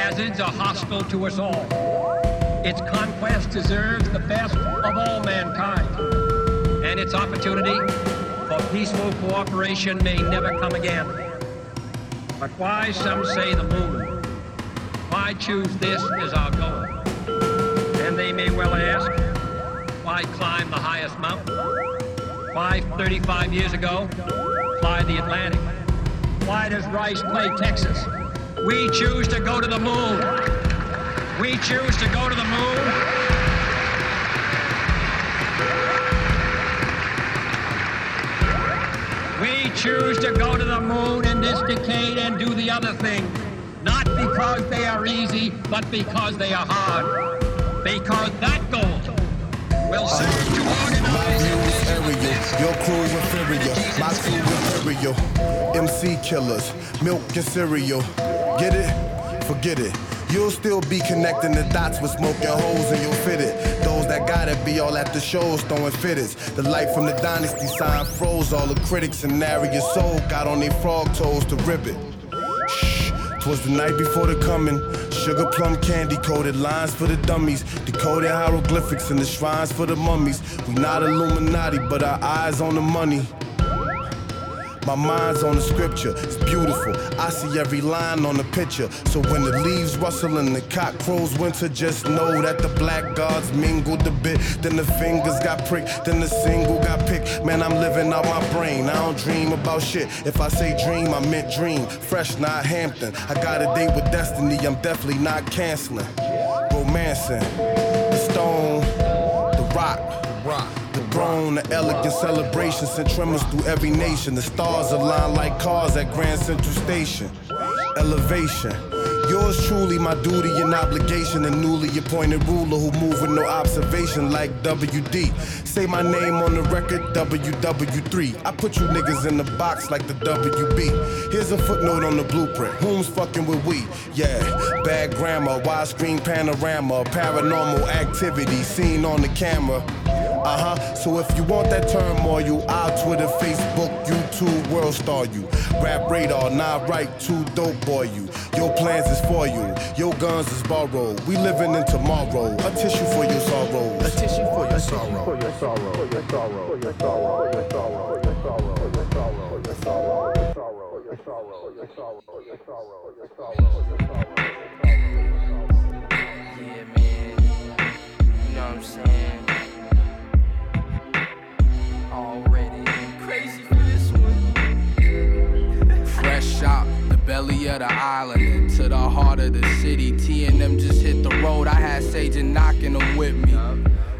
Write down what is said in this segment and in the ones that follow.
Hazards are hostile to us all. Its conquest deserves the best of all mankind. And its opportunity for peaceful cooperation may never come again. But why, some say, the moon? Why choose this as our goal? And they may well ask, why climb the highest mountain? Why, 35 years ago, fly the Atlantic? Why does Rice play Texas? We choose to go to the moon. We choose to go to the moon. We choose to go to the moon in this decade and do the other thing. Not because they are easy, but because they are hard. Because that goal will serve to organize in this area. Your crew inferior, my crew imperial. MC killers, milk and cereal. Get it? Forget it. You'll still be connecting the dots with smoking holes and you'll fit it. Those that gotta be all at the shows throwing fitters. The light from the dynasty sign froze all the critics and narrow your soul got on their frog toes to rip it. Shh, twas the night before the coming. Sugar plum candy coated lines for the dummies. Decoded hieroglyphics in the shrines for the mummies. We not Illuminati, but our eyes on the money. My mind's on the scripture, it's beautiful. I see every line on the picture. So when the leaves rustle and the cock crows winter, just know that the black gods mingled a bit. Then the fingers got pricked, then the single got picked. Man, I'm living out my brain. I don't dream about shit. If I say dream, I meant dream. Fresh, not Hampton. I got a date with destiny, I'm definitely not canceling. Romancing, the stone, throne. The elegant celebration sent tremors through every nation. The stars align like cars at Grand Central Station. Elevation. Yours truly, my duty and obligation. A newly appointed ruler who move with no observation like WD. Say my name on the record, WW3. I put you niggas in the box like the WB. Here's a footnote on the blueprint. Whom's fucking with we? Yeah, bad grammar, widescreen panorama, paranormal activity seen on the camera. Uh huh. So if you want that turmoil, you I'll Twitter, Facebook, YouTube, World Star you. Rap radar, not right, too dope boy you. Your plans is for you, your guns is borrowed. We living in tomorrow. A tissue for your sorrow. A tissue. For your sorrow. For your sorrow. Yeah, man. You know what I'm saying? Out the belly of the island into the heart of the city. T and them just hit the road. I had Sage and knocking them with me.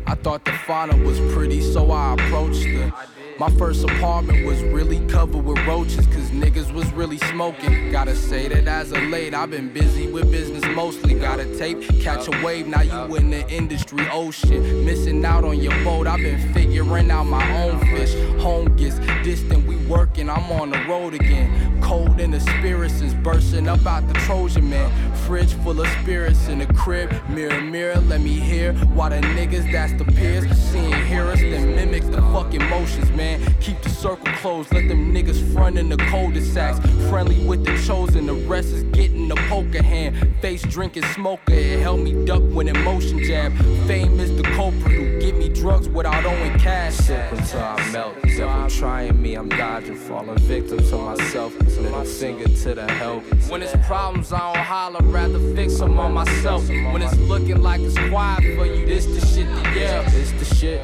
I thought the fauna was pretty, so I approached her. My first apartment was really covered with roaches, cause niggas was really smoking. Gotta say that as of late, I've been busy with business mostly. Got a tape, catch a wave, now you in the industry oh ocean. Missing out on your boat, I've been figuring out my own fish. Home gets distant, we working, I'm on the road again. Cold in the spirits is bursting up out the Trojan man. Fridge full of spirits in the crib, mirror, mirror, let me hear. Why the niggas that's the peers, seeing hear us, then mimic the fucking motions, man. Keep the circle closed, let them niggas front in the cul-de-sacs. Friendly with the chosen, the rest is getting the poker hand. Face drinking smoker, it helped me duck when emotion jab. Fame is the culprit who get me drugs without owing cash. Until I melt. Devil trying me, I'm dodging, falling victim to myself. Middle finger to the help. When it's problems, I don't holler, rather fix them on myself. When it's looking like it's quiet for you, this the shit to yell. This the shit.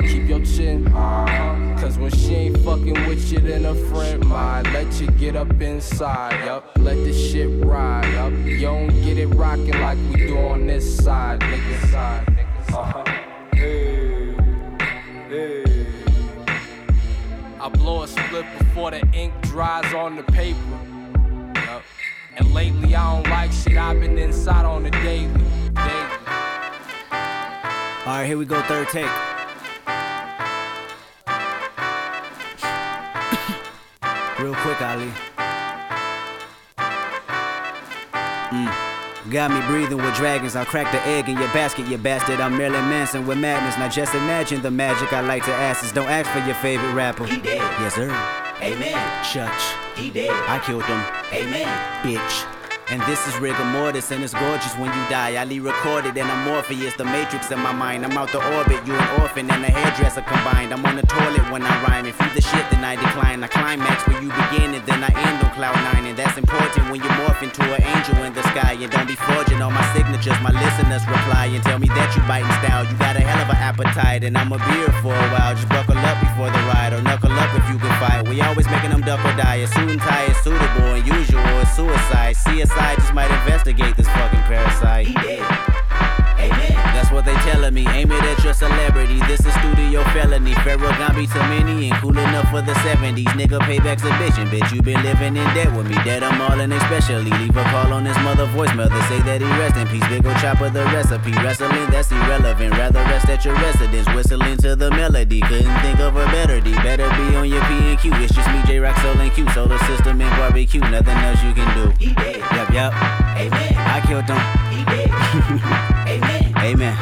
Keep your chin. Cause when she ain't fucking with you, then a friend might let you get up inside. Yup, let the shit ride. Yup, you don't get it rocking like we do on this side, nigga. Side, nigga. Uh-huh. Hey, hey. I blow a split before the ink dries on the paper. Yup. And lately I don't like shit. I've been inside on the daily. daily. All right, here we go, third take. Real quick, Ali. Mm. Got me breathing with dragons. I'll crack the egg in your basket, you bastard. I'm Marilyn Manson with madness. Now just imagine the magic I like to ask is don't ask for your favorite rapper. He dead. Yes, sir. Amen. Church. He dead. I killed him. Amen. Bitch. And this is rigor mortis, and it's gorgeous when you die. I recorded, and I'm Morpheus, the matrix in my mind. I'm out the orbit, you an orphan and a hairdresser combined. I'm on the toilet when I rhyme. If you the shit, then I decline. I climax where you begin, and then I end on cloud nine. And that's important when you morph into an angel in the sky. And don't be forging all my signatures. My listeners reply and tell me that you biting style. You got a hell of an appetite, and I'm a beer for a while. Just buckle up before the ride, or knuckle up if you can fight. We always making them duck or die. A suit and tie is suitable, and usual is suicide. CSI just might investigate this fucking parasite. He did. Amen. What they telling me. Aim it at your celebrity. This is studio felony. Pharaoh Gambi to many and cool enough for the 70s. Nigga, payback's a bitchin'. Bitch, you been living in debt with me. Dead I'm all in especially. Leave a call on his mother voicemail to say that he rest in peace. Big ol' chopper the recipe. Wrestling, that's irrelevant. Rather rest at your residence. Whistling to the melody. Couldn't think of a better D. Better be on your P and Q. It's just me, Jay Rock, Soul, and Q. Solar system and barbecue. Nothing else you can do. He did. Yep, yep. Amen. I killed him. He did. Amen.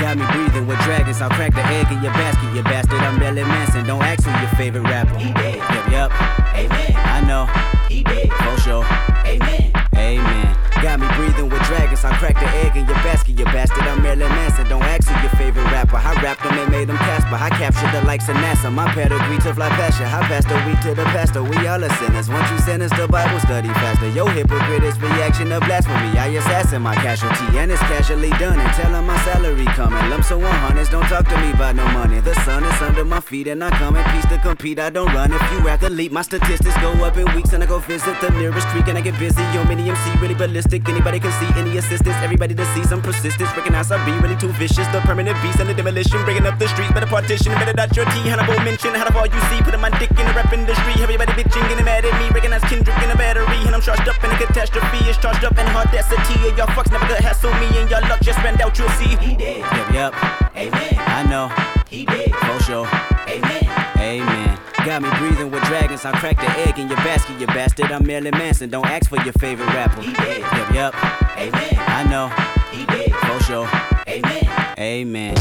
Got me breathing with dragons. I'll crack the egg in your basket, you bastard. I'm Marilyn Manson. Don't ask who your favorite rapper. He did. Yep, yep. Amen. I know. He did. For sure. Amen. Amen. Got me breathing with dragons. I cracked the egg in your basket, you bastard. I'm Marilyn Manson. Don't ask who your favorite rapper. I rapped them and made them Casper. I captured the likes of NASA. My pedigree to fly pasture. I passed the week to the pastor. We all are sinners. Once you sentence the Bible study faster. Yo, hypocrite is reaction to blasphemy. I assassin my casualty, and it's casually done. And tell my salary coming. Lumps of 100s. Don't talk to me about no money. The sun is under my feet, and I come in peace to compete. I don't run. If you athlete, my statistics go up in weeks, and I go visit the nearest creek, and I get busy. Yo, mini MC really ballistic. Anybody can see any assistance. Everybody to see some persistence. Recognize I be really too vicious. The permanent beast and the demolition. Breaking up the streets, better partition. Better dot your T. Hannibal mention. How all you see. Putting my dick in the rap industry. Everybody bitching, getting mad at me. Recognize Kendrick in a battery. And I'm charged up in a catastrophe. It's charged up in audacity. And y'all fucks never gonna hassle me. And y'all luck just spend out, you'll see. He did. Yep, yep. Amen. I know. He did. For sure. Amen. Amen. Got me breathing with dragons. I'll crack the egg in your basket, you bastard. I'm Marilyn Manson. Don't ask for your favorite rapper. He. Yep, yep. Amen. I know. He did. For sure. Amen. Amen.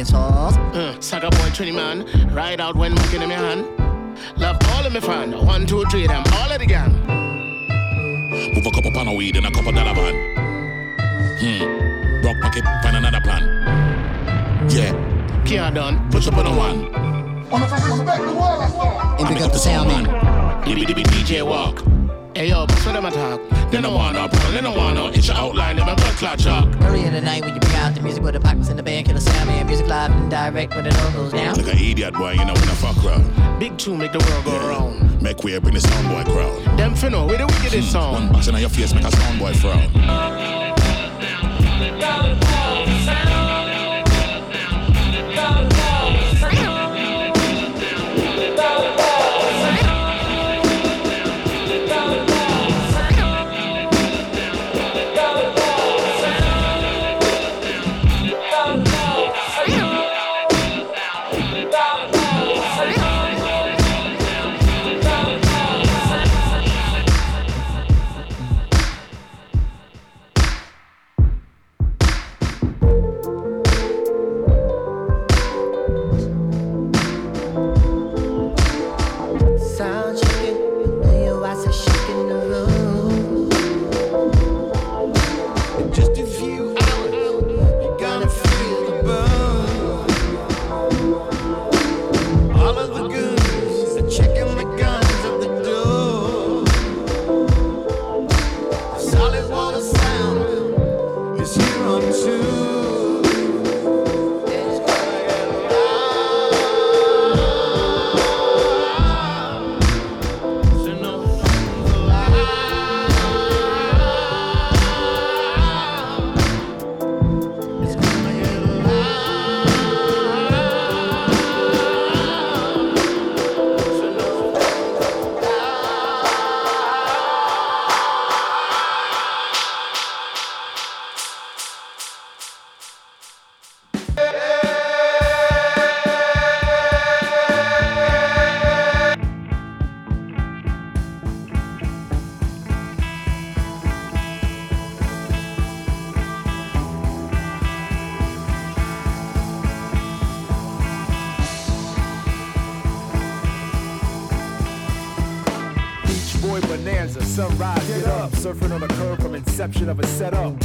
Mission, we'll be killing dance halls. Uh, Saga boy, 20 man, ride out when mucking in my hand. Love all of me fan, one, two, three, them, all of the gang. Move a couple pound of weed in a couple dollar van. Hmm. Rock pocket, find another plan. Yeah. Can't done, push up on the one. And pick up the sound man. Dibby dibby DJ walk. Hey yo, bust for them attack. They don't want no problem, they don't want no itch outline, them a blood clot chalk. Early in the night when you bring out the music with the pockets in the band, kill the sound man. Music live and direct when it all goes down. Like an idiot boy, you know when I fuck around. Big two make the world go round. Make way, bring the sound boy crowd. Them finna, with the wickedest hmm. One song. box in your face, make a sound boy frown. Inception of a setup.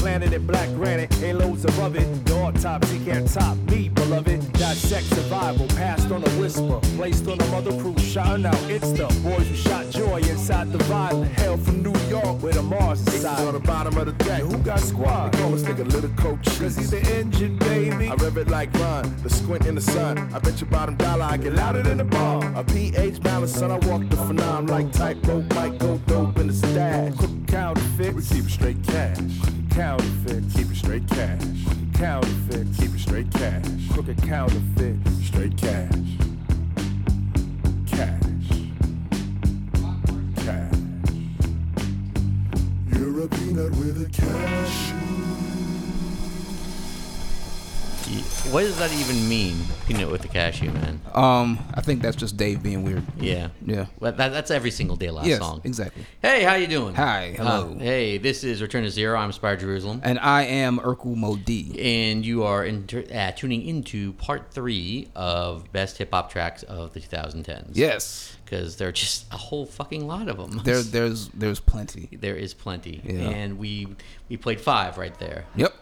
What does that even mean? Peanut with the cashew, man. Um, I think that's just Dave being weird. Yeah. Yeah. Well, that, that's every single day last Yes, song. exactly. Hey, how you doing? Hi, hello. Uh, hey, this is Return to Zero. I'm Spire Jerusalem. And I am Urkel Modi. And you are inter- uh, tuning into part three of best hip hop tracks of the 2010s. Yes. Because there are just a whole fucking lot of them. There, there's, there's plenty. there is plenty. Yeah. And we we played five right there. Yep.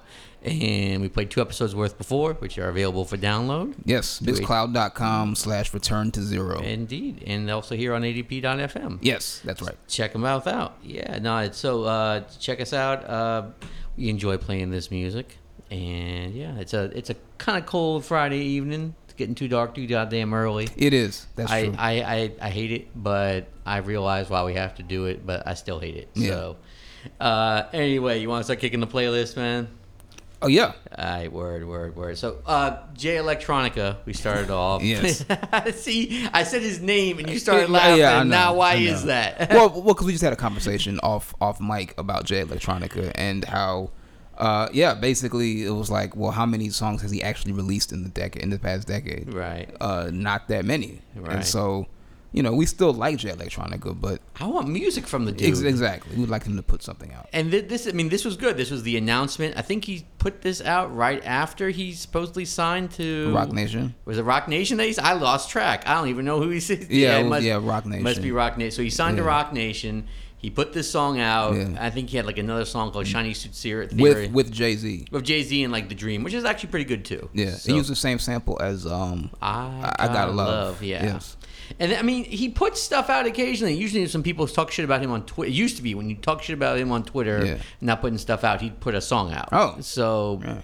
And we played two episodes worth before, which are available for download. Yes. Mixcloud.com slash return to zero. Indeed. And also here on ADP.fm. Yes, that's right. check them out out yeah no it's so uh check us out uh we enjoy playing this music and yeah it's a it's a kind of cold friday evening it's getting too dark too goddamn early It is. That's I, true. I, I i hate it but i realize why we have to do it but i still hate it Yeah. so uh anyway you want to start kicking the playlist man oh, yeah. all right, word, word, word. So, uh, Jay Electronica, we started off. Yes. See, I said his name and you started laughing. yeah, know, now, why is that? well, well, because we just had a conversation off off mic about Jay Electronica and how, uh, yeah, basically it was like, well, how many songs has he actually released in the decade in the past decade? Right. Uh, not that many. Right. And so, you know, we still like Jay Electronica, but I want music from the dude. ex- exactly, we'd like him to put something out. And th- this, I mean, this was good. This was the announcement. I think he put this out right after he supposedly signed to Roc Nation. Was it Roc Nation? That he's, I lost track. I don't even know who he's. Yeah, it was- yeah, Roc Nation. Must be Roc Nation. So he signed to Roc Nation. He put this song out. Yeah. I think he had like another song called Shiny Suit Theory. With with Jay Z. with Jay Z and like The Dream, which is actually pretty good too. Yeah, So- he used the same sample as um. I, I Gotta Love. yeah. Yes. And I mean, he puts stuff out occasionally. Usually, some people talk shit about him on Twitter. It used to be when you talk shit about him on Twitter, Yeah. not putting stuff out, he'd put a song out. Oh. so. Yeah.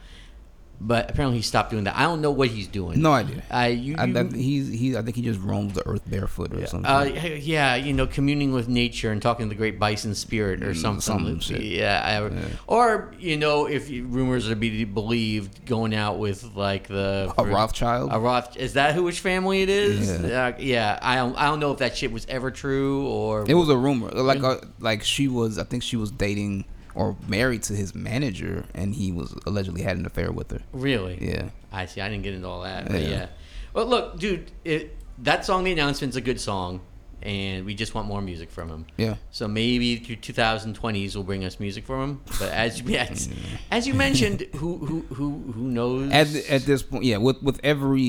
But apparently, he stopped doing that. I don't know what he's doing. No idea. I you, I, you- I, he's he. I think he just roams the earth barefoot or something. uh, yeah, you know, communing with nature and talking to the great bison spirit or something. Mm, some shit. Yeah, I, or you know, if rumors are to be believed, going out with like the A Rothschild? A Roth is that who which family it is? Yeah. Uh, yeah. I don't. I don't know if that shit was ever true or It was a rumor. Like uh, like she was. I think she was dating or married to his manager, and he was allegedly had an affair with her. really. Yeah. I see. I didn't get into all that. But Yeah. yeah. Well, look, dude. It, that song, the announcement's a good song, and we just want more music from him. Yeah. So maybe through 2020s will bring us music from him. But as you as, as you mentioned, who who who who knows? At at this point, yeah. With with every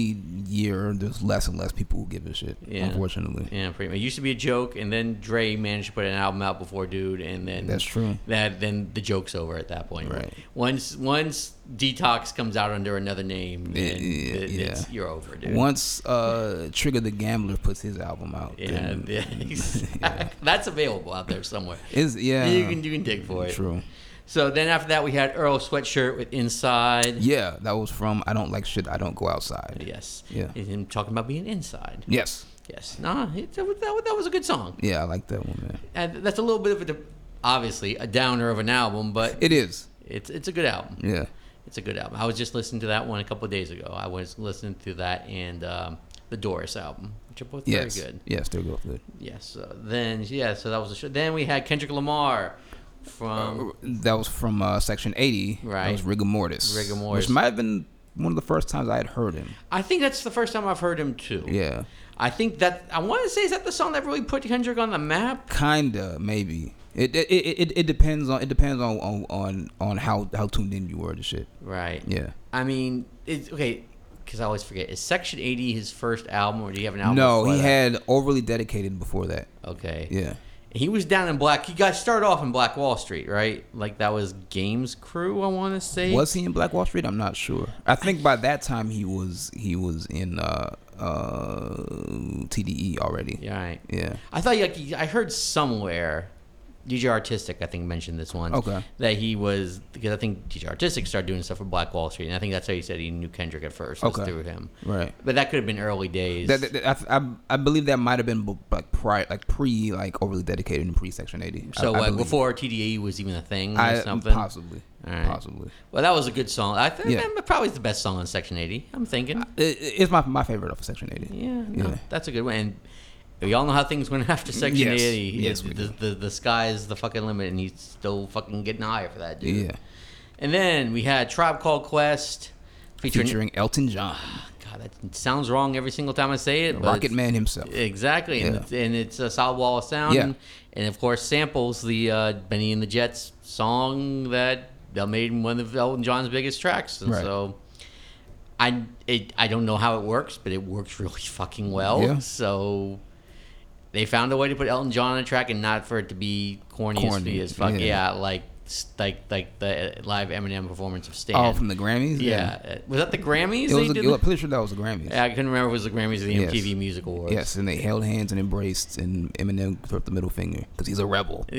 year, there's less and less people who give a shit. Yeah. Unfortunately. Yeah, pretty much. It used to be a joke, and then Dre managed to put an album out before Dude, and then That's true. That then the joke's over at that point. Right. Once once Detox comes out under another name, Yeah, it- yeah. it's- you're over, dude. Once uh, Trigger the Gambler puts his album out, Yeah, then- yeah. that's available out there somewhere. Is yeah. You can you can dig for it. True. So then after that we had Earl Sweatshirt with Inside. Yeah, that was from I don't like shit. I don't go outside. Yes. Yeah. And him talking about being inside. Yes. Yes. Nah, it, that, was- that, was- a good song. Yeah, I like that one, man. And that's a little bit of a, obviously a downer of an album, but It is. It's it's a good album. Yeah. It's a good album. I was just listening to that one a couple of days ago. I was listening to that and um, the Doris album, which are both Yes. very good. Yes, they're both good. Yes. Then yeah, so that was the show. Then we had Kendrick Lamar from That was from uh, Section 80. Right. That was Rigor Mortis. Rigor Mortis. Which might have been one of the first times I had heard him. I think that's the first time I've heard him too. Yeah. I think that I want to say is that the song that really put Kendrick on the map. Kinda, maybe. It it, it, it, depends on it depends on, on on on how how tuned in you were to shit. Right. Yeah. I mean, it's okay because I always forget. Is Section Eighty his first album, or do you have an album? No, he that? had overly dedicated before that. Okay. Yeah. He was down in Black. He got started off in Black Wall Street, right? Like that was Games Crew. I want to say. Was he in Black Wall Street? I'm not sure. I think by that time he was he was in uh, uh, TDE already. Yeah, right. Yeah. I thought like I heard somewhere. DJ Artistic, I think, mentioned this one. Okay. That he was because I think DJ Artistic started doing stuff for Black Wall Street, and I think that's how he said he knew Kendrick at first. Was Okay. through him. Right. But that could have been early days. That, that- that- I, I, I believe that might have been like prior, like pre, like overly dedicated and pre Section 80. So I like before TDE was even a thing or I- something. possibly. Right. Possibly. Well, that was a good song. I think Yeah. probably the best song on Section 80. I'm thinking. It, it's my my favorite of Section 80. Yeah, no, Yeah. that's a good one. And we all know how things went after Section Yes. 80. Yes, the, the, the, the sky is the fucking limit, and he's still fucking getting higher for that dude. Yeah. And then we had Tribe Called Quest featuring. Featuring Elton John, God, that sounds wrong every single time I say it. Rocket Man himself. Exactly, and, Yeah. it's, and it's a solid wall of sound. Yeah. And of course, samples the uh, Bennie and the Jets song that that made one of Elton John's biggest tracks. And Right. so, I it I don't know how it works, but it works really fucking well. Yeah. So. They found a way to put Elton John on a track and not for it to be corny, Corny, as fuck. yeah. Yeah, like like like the live Eminem performance of Stan. Oh, from the Grammys? Yeah, Yeah. Uh, was that the Grammys? It was. they A, did I'm pretty sure that was the Grammys. Yeah, I couldn't remember if it was the Grammys or the Yes. MTV Music Awards. Yes, and they held hands and embraced, and Eminem threw up the middle finger because he's a rebel.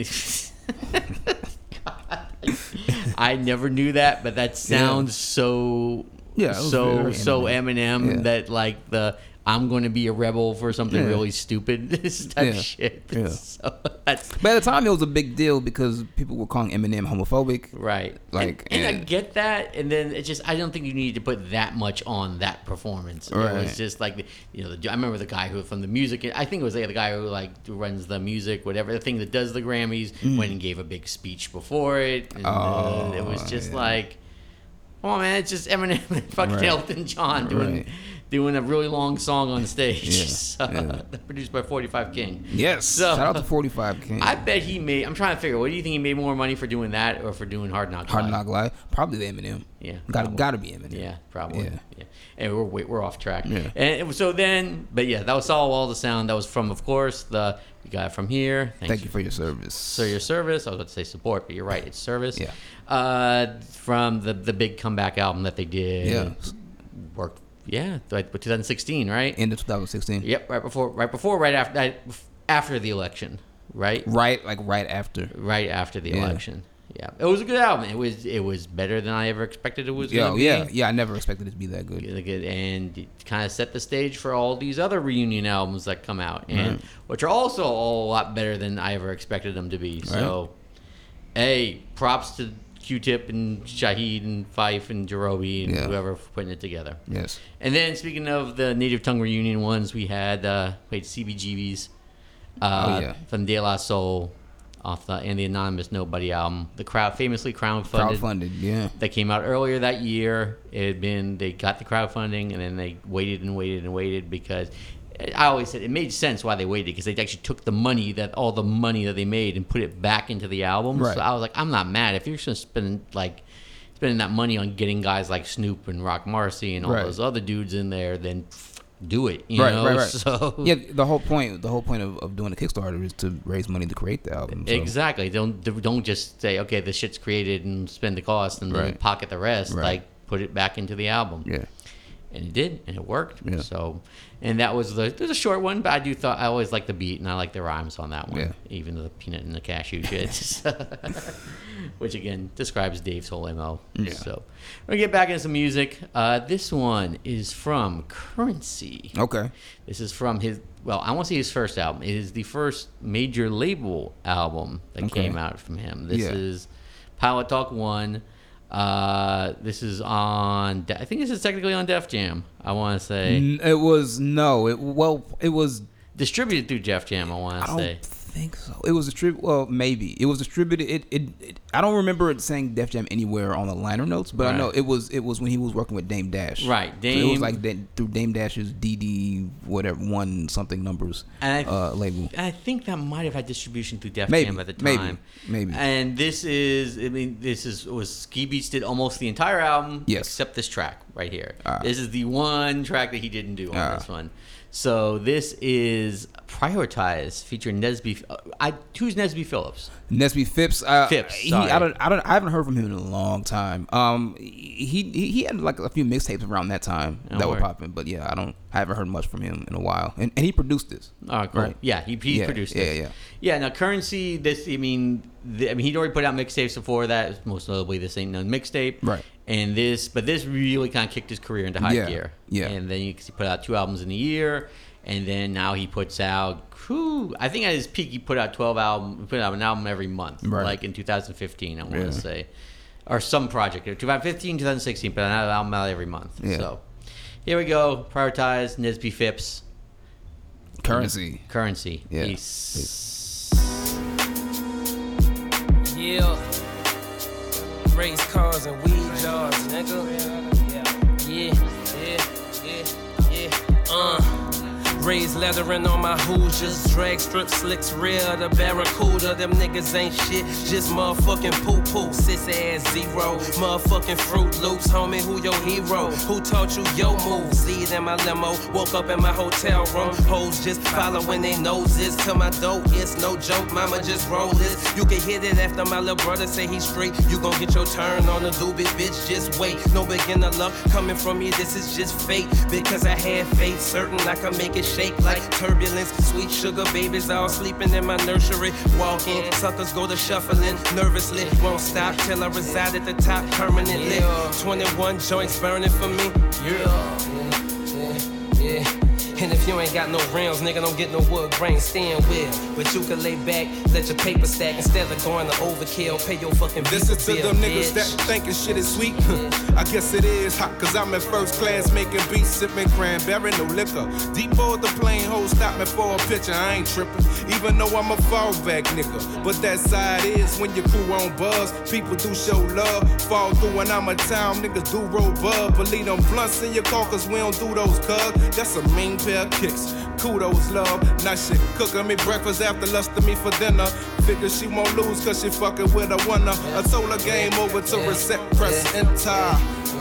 I never knew that, but that sounds so Yeah, so so Eminem. Eminem Yeah. that like the I'm going to be a rebel for something Yeah. really stupid this type Yeah. shit. Yeah. So that's But at the time, it was a big deal because people were calling Eminem homophobic. right. Like, and, and I get that, and then it just I don't think you need to put that much on that performance. It was just like you know the, I remember the guy who from the music. I think it was like the guy who like runs the music, whatever the thing that does the Grammys, Mm. went and gave a big speech before it, and uh, it was Oh, just yeah. like. Come on, man! It's just Eminem and fucking Right. Elton John doing Right. Doing a really long song on the stage, Yeah, So, yeah. produced by Forty Five King. Yes. So- Shout out to 45 King. I bet he made. I'm trying to figure. What do you think he made more money for doing that or for doing Hard Knock? Hard Live? Knock Live. Probably the Eminem. Yeah, Got probably. gotta be Eminem. Yeah, probably. Yeah. Yeah. And we're wait, we're off track. Yeah. And so then, but yeah, that was all all the sound. That was from, of course, the we got it from here. Thanks Thank you for your service. So your service. I was about to say support, but you're right. It's service. Yeah. Uh, from the the big comeback album that they did. Yeah. Yeah, like 2016, right? End of 2016. Yep. Right before. Right before. Right after. After the election. Right. Right, like right after. Right after the Yeah. election. Yeah. It was a good album. It was. It was better than I ever expected it was. Yo, gonna be. yeah, yeah. Yeah. I never expected it to be that good. And it kind of set the stage for all these other reunion albums that come out, and Right. which are also all a lot better than I ever expected them to be. So, hey, props to Q-Tip and Shaheed and Phife and Jarobi and Yeah. whoever for putting it together. Yes. And then speaking of the native tongue reunion ones, we had uh, played CBGB's uh, Oh, yeah. from De La Soul off the and the Anonymous Nobody album. The crowd famously crowdfunded Crowdfunded, yeah. that came out earlier that year. It had been they got the crowdfunding and then they waited and waited and waited because I always said it made sense why they waited because they actually took the money that all the money that they made and put it back into the album. Right. So I was like, I'm not mad if you're just gonna spend like spending that money on getting guys like Snoop and Rock Marcy and all Right. those other dudes in there, then do it. You right, know? right, right. So yeah, the whole point, the whole point of, of doing a Kickstarter is to raise money to create the album. so- Exactly. Don't don't just say okay, the shit's created and spend the cost and then pocket the rest. Right. Like put it back into the album. Yeah. And it did, and it worked. Yeah. So, and that was the was a short one, but I do thought I always like the beat and I like the rhymes on that one. Yeah. Even the peanut and the cashew shit, which again describes Dave's whole mo. Yeah. So, we're gonna get back into some music. Uh, this one is from Currency. Okay. This is from his. Well, I want to say his first album. It is the first major label album that Okay. came out from him. This Yeah. is Pilot Talk One. Uh, this is on. I think this is technically on Def Jam. I want to say N- It was no. It well, it was. distributed through Def Jam. I want to say. Think so. It was a distributed. Well, maybe it was distributed. It, it, it. I don't remember it saying Def Jam anywhere on the liner notes, but I know it was. It was when he was working with Dame Dash. Right, So it was like da- through Dame Dash's DD whatever one something numbers And I, uh, label. I think that might have had distribution through Def Maybe, Jam at the time. maybe. maybe. And this is, I mean, this is was Ski Beatz did almost the entire album, Yes. except this track right here. Ah. this is the one track that he didn't do on Ah. this one. So this is Prioritize featuring Nesby. Uh, I who's Nesby Phillips? Nesby Phips. Uh, Phips, He. I don't. I don't. I haven't heard from him in a long time. Um, he he, he had like a few mixtapes around that time Oh, that were popping. But yeah, I don't. I haven't heard much from him in a while. And, and he produced this. Oh, cool. Right. Yeah, he, he Yeah, produced yeah, this. yeah. Yeah, Yeah. now Currency, this, I mean, the, I mean, he'd already put out mixtapes before that, most notably This Ain't None mixtape. Right. And this, but this really kind of kicked his career into high Yeah, gear. yeah. And then you, he put out two albums in a year, and then now he puts out, whew, I think at his peak, he put out 12 album, put out an album every month, Right. like in 2015, I want Yeah. to say. Or some project, 2015, 2016, but an album out every month. Yeah. So here we go. Prioritize Nesby Phips. Currency. Currency. Yeah. Peace. Yeah. Race cars and weed jars, nigga. Yeah, yeah, yeah, yeah. Uh. Raised leathering on my Hoosiers, drag strip slicks real, the barracuda. Them niggas ain't shit, just motherfucking poo poo. Sis ass zero, motherfucking Fruit Loops, homie. Who your hero? Who taught you your moves? Z in my limo, woke up in my hotel room. Hoes just following they noses to my dough. It's no joke, mama just roll this. You can hit it after my little brother say he's straight. You gon' get your turn on the doobie, bitch. Just wait. No beginner luck coming from me. This is just fate because I had faith, certain I can make it shake like turbulence. Sweet sugar babies all sleeping in my nursery. Walking, suckers go to shuffling nervously. Won't stop till I reside at the top permanently. 21 joints burning for me. Yeah. And if you ain't got no rims, nigga, don't get no wood grain steering wheel. But you can lay back, let your paper stack instead of going to overkill. Pay your fucking This is to bill, them niggas bitch. that thinking shit is sweet. I guess it is hot, cause I'm in first class making beats, sipping cranberry, no liquor. Deep board the plane, hold stop me for a picture, I ain't tripping. Even though I'm a fallback nigga. But that side is when your crew on buzz, people do show love. Fall through when I'm a town, niggas do roll bub. But leave them blunts in your car, cause we don't do those cuz. That's a mean pair kicks. Kudos, love. Now shit, cooking me breakfast after lusting me for dinner. Figure she won't lose cause she fucking with a winner. I told her game over to reset, press enter.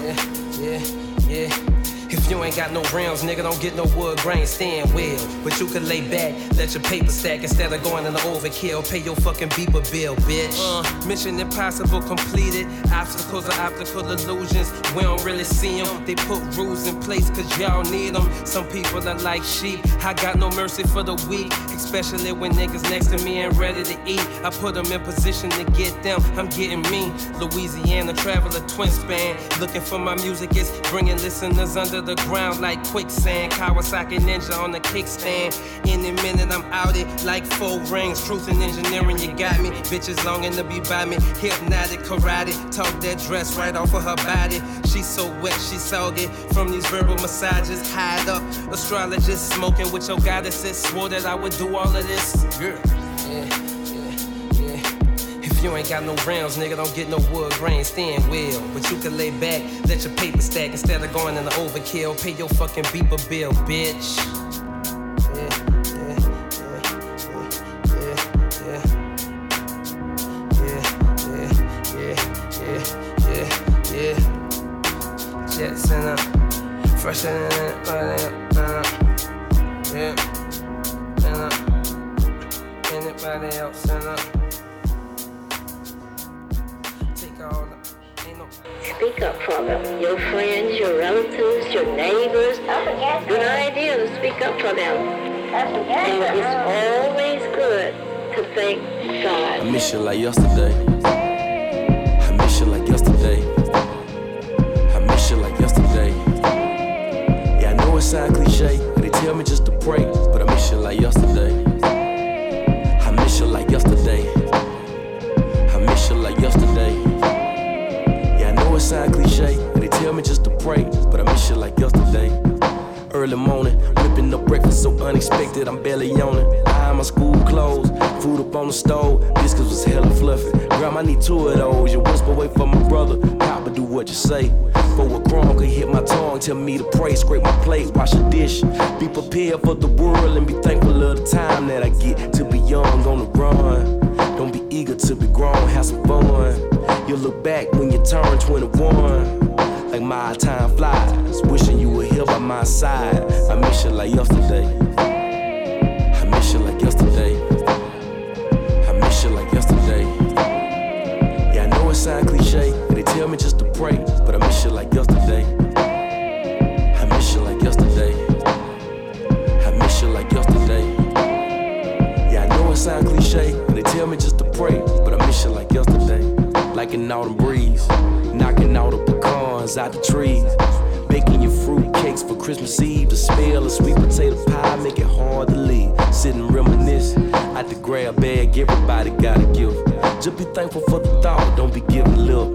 Yeah, yeah, yeah. You ain't got no rims, nigga, don't get no wood grain stand wheel. But you can lay back, let your paper stack instead of going in the overkill. Pay your fucking beeper bill, bitch. Uh, mission impossible completed. Obstacles are optical illusions. We don't really see them. They put rules in place cause y'all need them. Some people are like sheep. I got no mercy for the weak, especially when niggas next to me ain't ready to eat. I put them in position to get them. I'm getting me. Louisiana traveler twin span. Looking for my music is bringing listeners under the ground like quicksand. Kawasaki Ninja on the kickstand. In a minute I'm out it like four rings. Truth and engineering, you got me. Bitches longing to be by me. Hypnotic karate. Talk that dress right off of her body. She's so wet, she's soggy. From these verbal massages, hide up. Astrologist smoking with your goddesses. Swore that I would do all of this. Yeah, yeah. You ain't got no rims, nigga, don't get no wood grain steering wheel. But you can lay back, let your paper stack instead of going in the overkill. Pay your fucking beeper bill, bitch. Jetson up, fresher than it, uh, uh, For them. Your friends, your relatives, your neighbors. Good idea to speak up for them. And it's always good to thank God. I miss you like yesterday. I miss you like yesterday. I miss you like yesterday. Yeah, I know it sound cliche. and They tell me just to pray, but I miss you like yesterday. Yesterday. Early morning, whipping up breakfast so unexpected, I'm barely on it. On my school clothes, food up on the stove, biscuits was hella fluffy. Grandma need two of those. You whisper wait for my brother, Papa do what you say. For a crumb could hit my tongue, tell me to pray, scrape my plate, wash a dish. Be prepared for the world and be thankful of the time that I get to be young on the run. Don't be eager to be grown, have some fun. You'll look back when you turn 21, like my time flies, wishing you were here by my side. I miss you like yesterday. I miss you like yesterday. I miss you like yesterday. Yeah, I know it sound cliche, and they tell me just to pray, but I miss you like yesterday. I miss you like yesterday. I miss you like yesterday. Yeah, I know it sound cliche, and they tell me just to pray, but I miss you like yesterday. Like an autumn breeze, out the trees. Baking your fruit cakes for Christmas Eve. The smell of sweet potato pie make it hard to leave. Sitting reminisce at the grab bag, everybody got a gift. Just be thankful for the thought, don't be giving lip.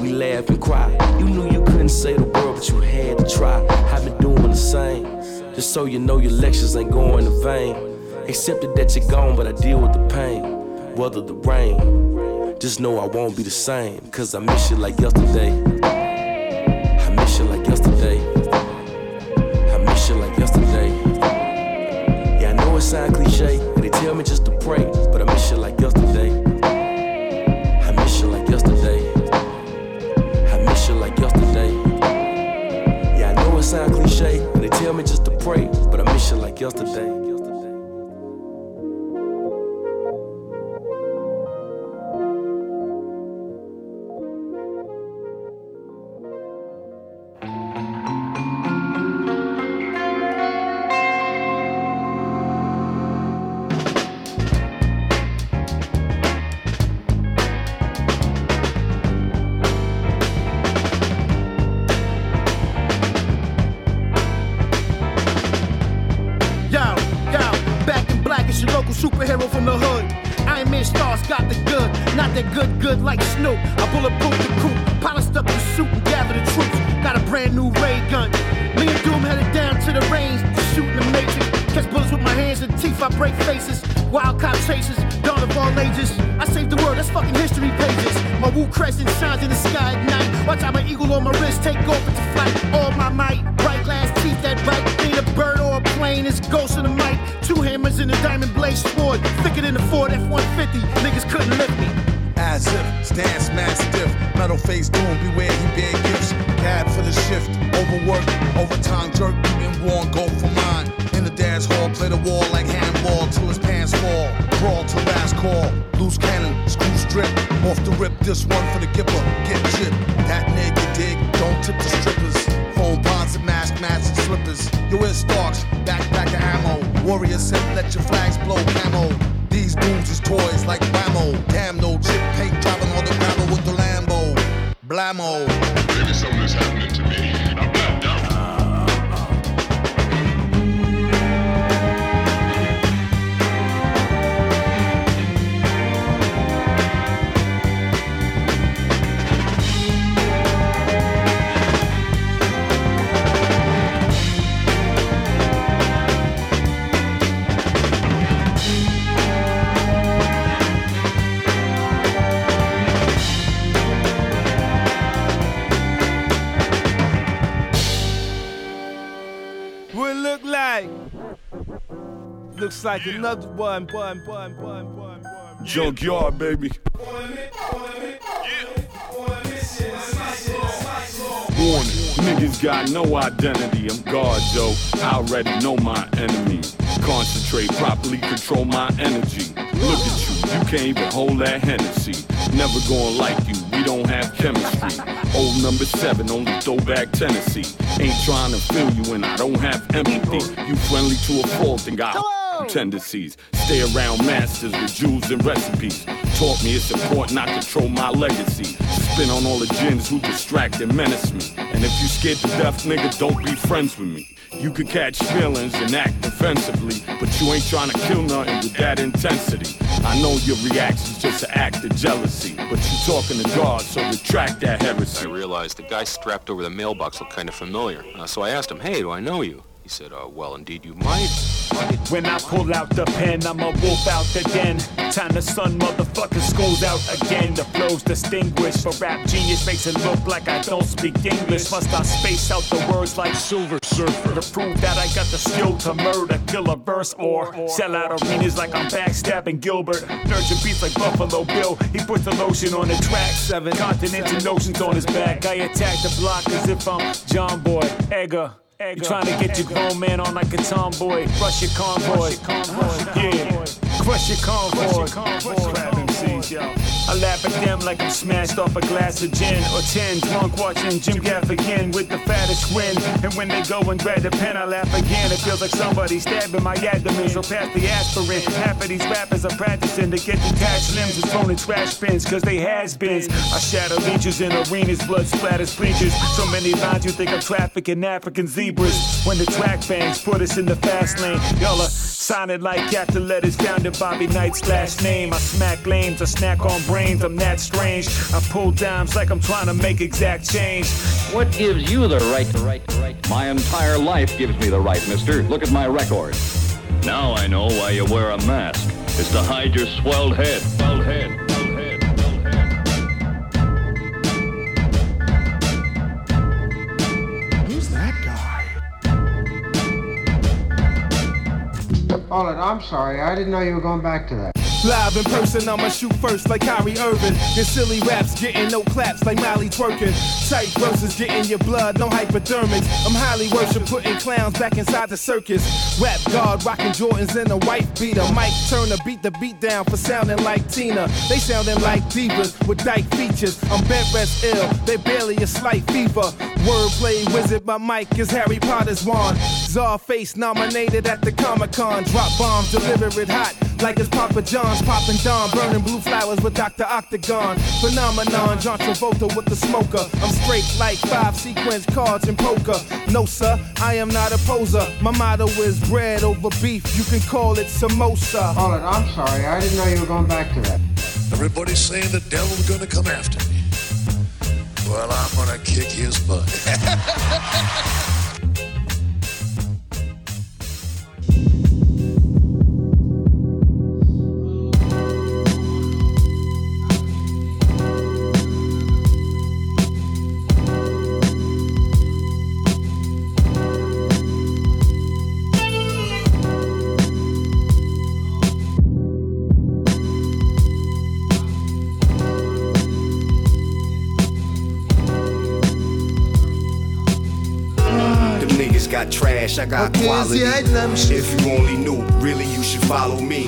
We laugh and cry. You knew you couldn't say the word, but you had to try. I've been doing the same. Just so you know your lectures ain't going in vain. Accepted that you're gone, but I deal with the pain. Weather the rain. Just know I won't be the same. Cause I miss you like yesterday. Like yesterday. Diamond blade sword. Thicker than the Ford F-150. Niggas couldn't lift me. As if, stance mastiff, metal face doom, beware he bear gifts. Cab for the shift, overwork, overtime jerk, beating worn, go for mine. In the dance hall, play the wall like handball till his pants fall. Crawl to last call, loose cannon, screw strip, off the rip, this one for the gipper, get chipped. That nigga dig, don't tip the strippers. Phone ponds and mask, masks and slippers. You wear Starks, backpack of ammo. Warrior said, let your flags blow camo. These booms is toys like Whammo. Damn, no chip paint driving on the gravel with the Lambo. Blammo. Maybe happening to Looks like another one, one, one, one, one, one. Junkyard, baby. Warning, niggas got no identity. I'm God, Joe. I already know my enemy. Concentrate, properly control my energy. Look at you, you can't even hold that Hennessy. Never gonna like you, we don't have chemistry. Old number seven, only throwback Tennessee. Ain't trying to fill you in, I don't have empathy. You friendly to a fault and got tendencies. Stay around masters with jewels and recipes. Taught me it's important not to my legacy. Spin on all the gins who distract and menace me. And if you scared to death, nigga, don't be friends with me. You could catch feelings and act defensively, but you ain't trying to kill nothing with that intensity. I know your reaction's just an act of jealousy, but you talking to God, so retract that heresy. I realized the guy strapped over the mailbox looked kind of familiar. Uh, so I asked him, hey, do I know you? He said, uh, well, indeed you might. When I pull out the pen, I'm a wolf out the den. Time the sun motherfucker schools out again. The flow's distinguished. For rap genius makes it look like I don't speak English. Must I space out the words like Silver Surfer to prove that I got the skill to murder, kill a verse, or sell out arenas like I'm backstabbing Gilbert. Nurture beats like Buffalo Bill. He puts the lotion on the track. Seven continents and oceans on his back. I attack the block as if I'm John Boy, Edgar. You trying to get your grown man on like a tomboy. Crush your convoy. Yeah. Crush your convoy. Crab MCs, yo. I laugh at them like I'm smashed off a glass of gin or ten. Drunk watching Jim Gaffigan with the fattest grin. And when they go and grab the pen, I laugh again. It feels like somebody stabbing my abdomen. So pass the aspirin. Half of these rappers are practicing to get detached limbs and thrown in trash bins, cause they has beens. I shatter leeches in arenas, blood splatters bleachers. So many lines you think I'm trafficking African zebras. When the track bangs put us in the fast lane, y'all are sounded like after letters down to Bobby Knight's last name. I smack lanes, I snack on brains, I'm that strange. I pull dimes like I'm trying to make exact change. What gives you the right to right to right? My entire life gives me the right, mister. Look at my record. Now I know why you wear a mask. It's to hide your swelled head. Swelled head. Hold it, I'm sorry. I didn't know you were going back to that. Live in person, I'ma shoot first like Kyrie Irving. Your silly raps getting no claps like Miley twerking. Tight verses getting your blood, no hypodermics. I'm highly worship putting clowns back inside the circus. Rap God rocking Jordans and a white beater. Ike Turner beat the beat down for sounding like Tina. They sounding like divas with dyke features. I'm bent rest ill, they barely a slight fever. Wordplay wizard, my mic is Harry Potter's wand. Czarface nominated at the Comic Con. Drop bombs, deliver it hot like it's Papa John's popping Don, burning blue flowers with Dr. Octagon. Phenomenon, John Travolta with the smoker. I'm straight like five sequence cards in poker. No, sir, I am not a poser. My motto is bread over beef. You can call it samosa. Hold it, I'm sorry. I didn't know you were going back to that. Everybody's saying the devil's gonna come after me. Well, I'm gonna kick his butt. got trash, I got Okay, quality. see, I love If you only knew, really you should follow me.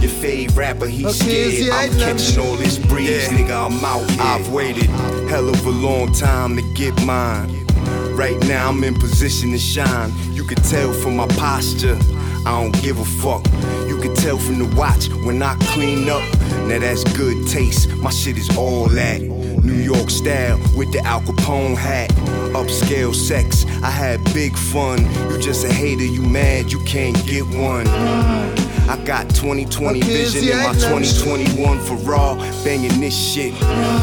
Your fave rapper, he Okay, scared. I I'm catching all this breeze, nigga. I'm out here. I've waited hell of a long time to get mine. Right now I'm in position to shine. You can tell from my posture. I don't give a fuck. You can tell from the watch when I clean up. Now that's good taste. My shit is all that. New York style with the Al Capone hat. Upscale sex, I had big fun. You just a hater, you mad, you can't get one. I got 2020 vision in my 2021 for raw. Banging this shit,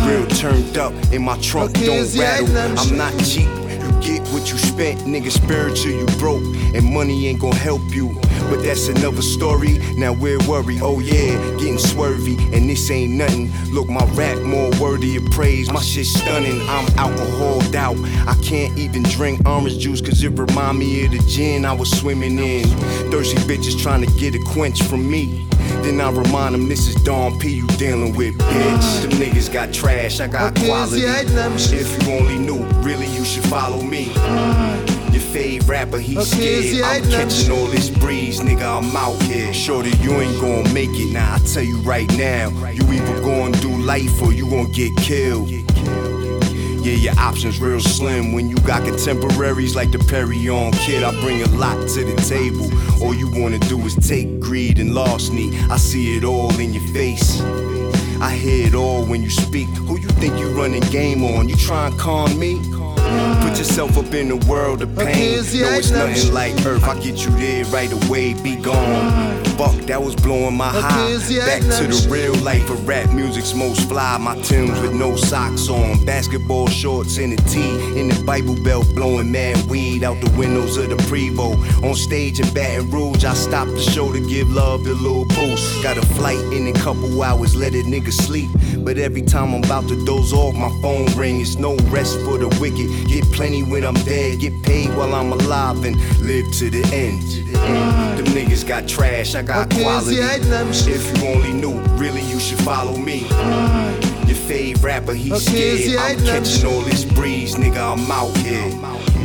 real turned up in my trunk, don't rattle. I'm not cheap. Get what you spent, nigga. Spiritual, you broke, and money ain't gonna help you. But that's another story. Now we're worried. Oh yeah, getting swervy, and this ain't nothing. Look, my rap more worthy of praise. My shit stunning. I'm alcoholed out. I can't even drink orange juice, cause it remind me of the gin I was swimming in. Thirsty bitches trying to get a quench from me. Then I remind them this is Don P you dealing with, bitch. Them niggas got trash, I got Okay, quality. If you only knew, really you should follow me. Uh, your fave rapper, he Okay, scared. I I'm catching all this breeze, nigga. I'm out here. Shorty, you ain't gonna make it. Now I tell you right now, you either gonna do life or you gonna get killed. Yeah, your options real slim when you got contemporaries like the Perry on kid. I bring a lot to the table. All you wanna do is take greed and larceny. I see it all in your face. I hear it all when you speak. Who you think you running game on? You try and con me? Put yourself up in the world of pain. No, it's nothing like Earth. I get you there right away. Be gone. Fuck, that was blowing my high. Back to the real life of rap music's most fly. My Timbs with no socks on. Basketball shorts and a tee. In the Bible Belt, blowing mad weed out the windows of the Prevo. On stage in Baton Rouge, I stopped the show to give love the little boost. Got a flight in a couple hours, let a nigga sleep. But every time I'm about to doze off, my phone ring. It's no rest for the wicked. Get plenty when I'm dead. Get paid while I'm alive and live to the end. Them niggas got trash, I got quality. see, I love If you only knew, really you should follow me. Your fave rapper, he Okay, scared. I'm catching all this breeze, nigga. I'm out here.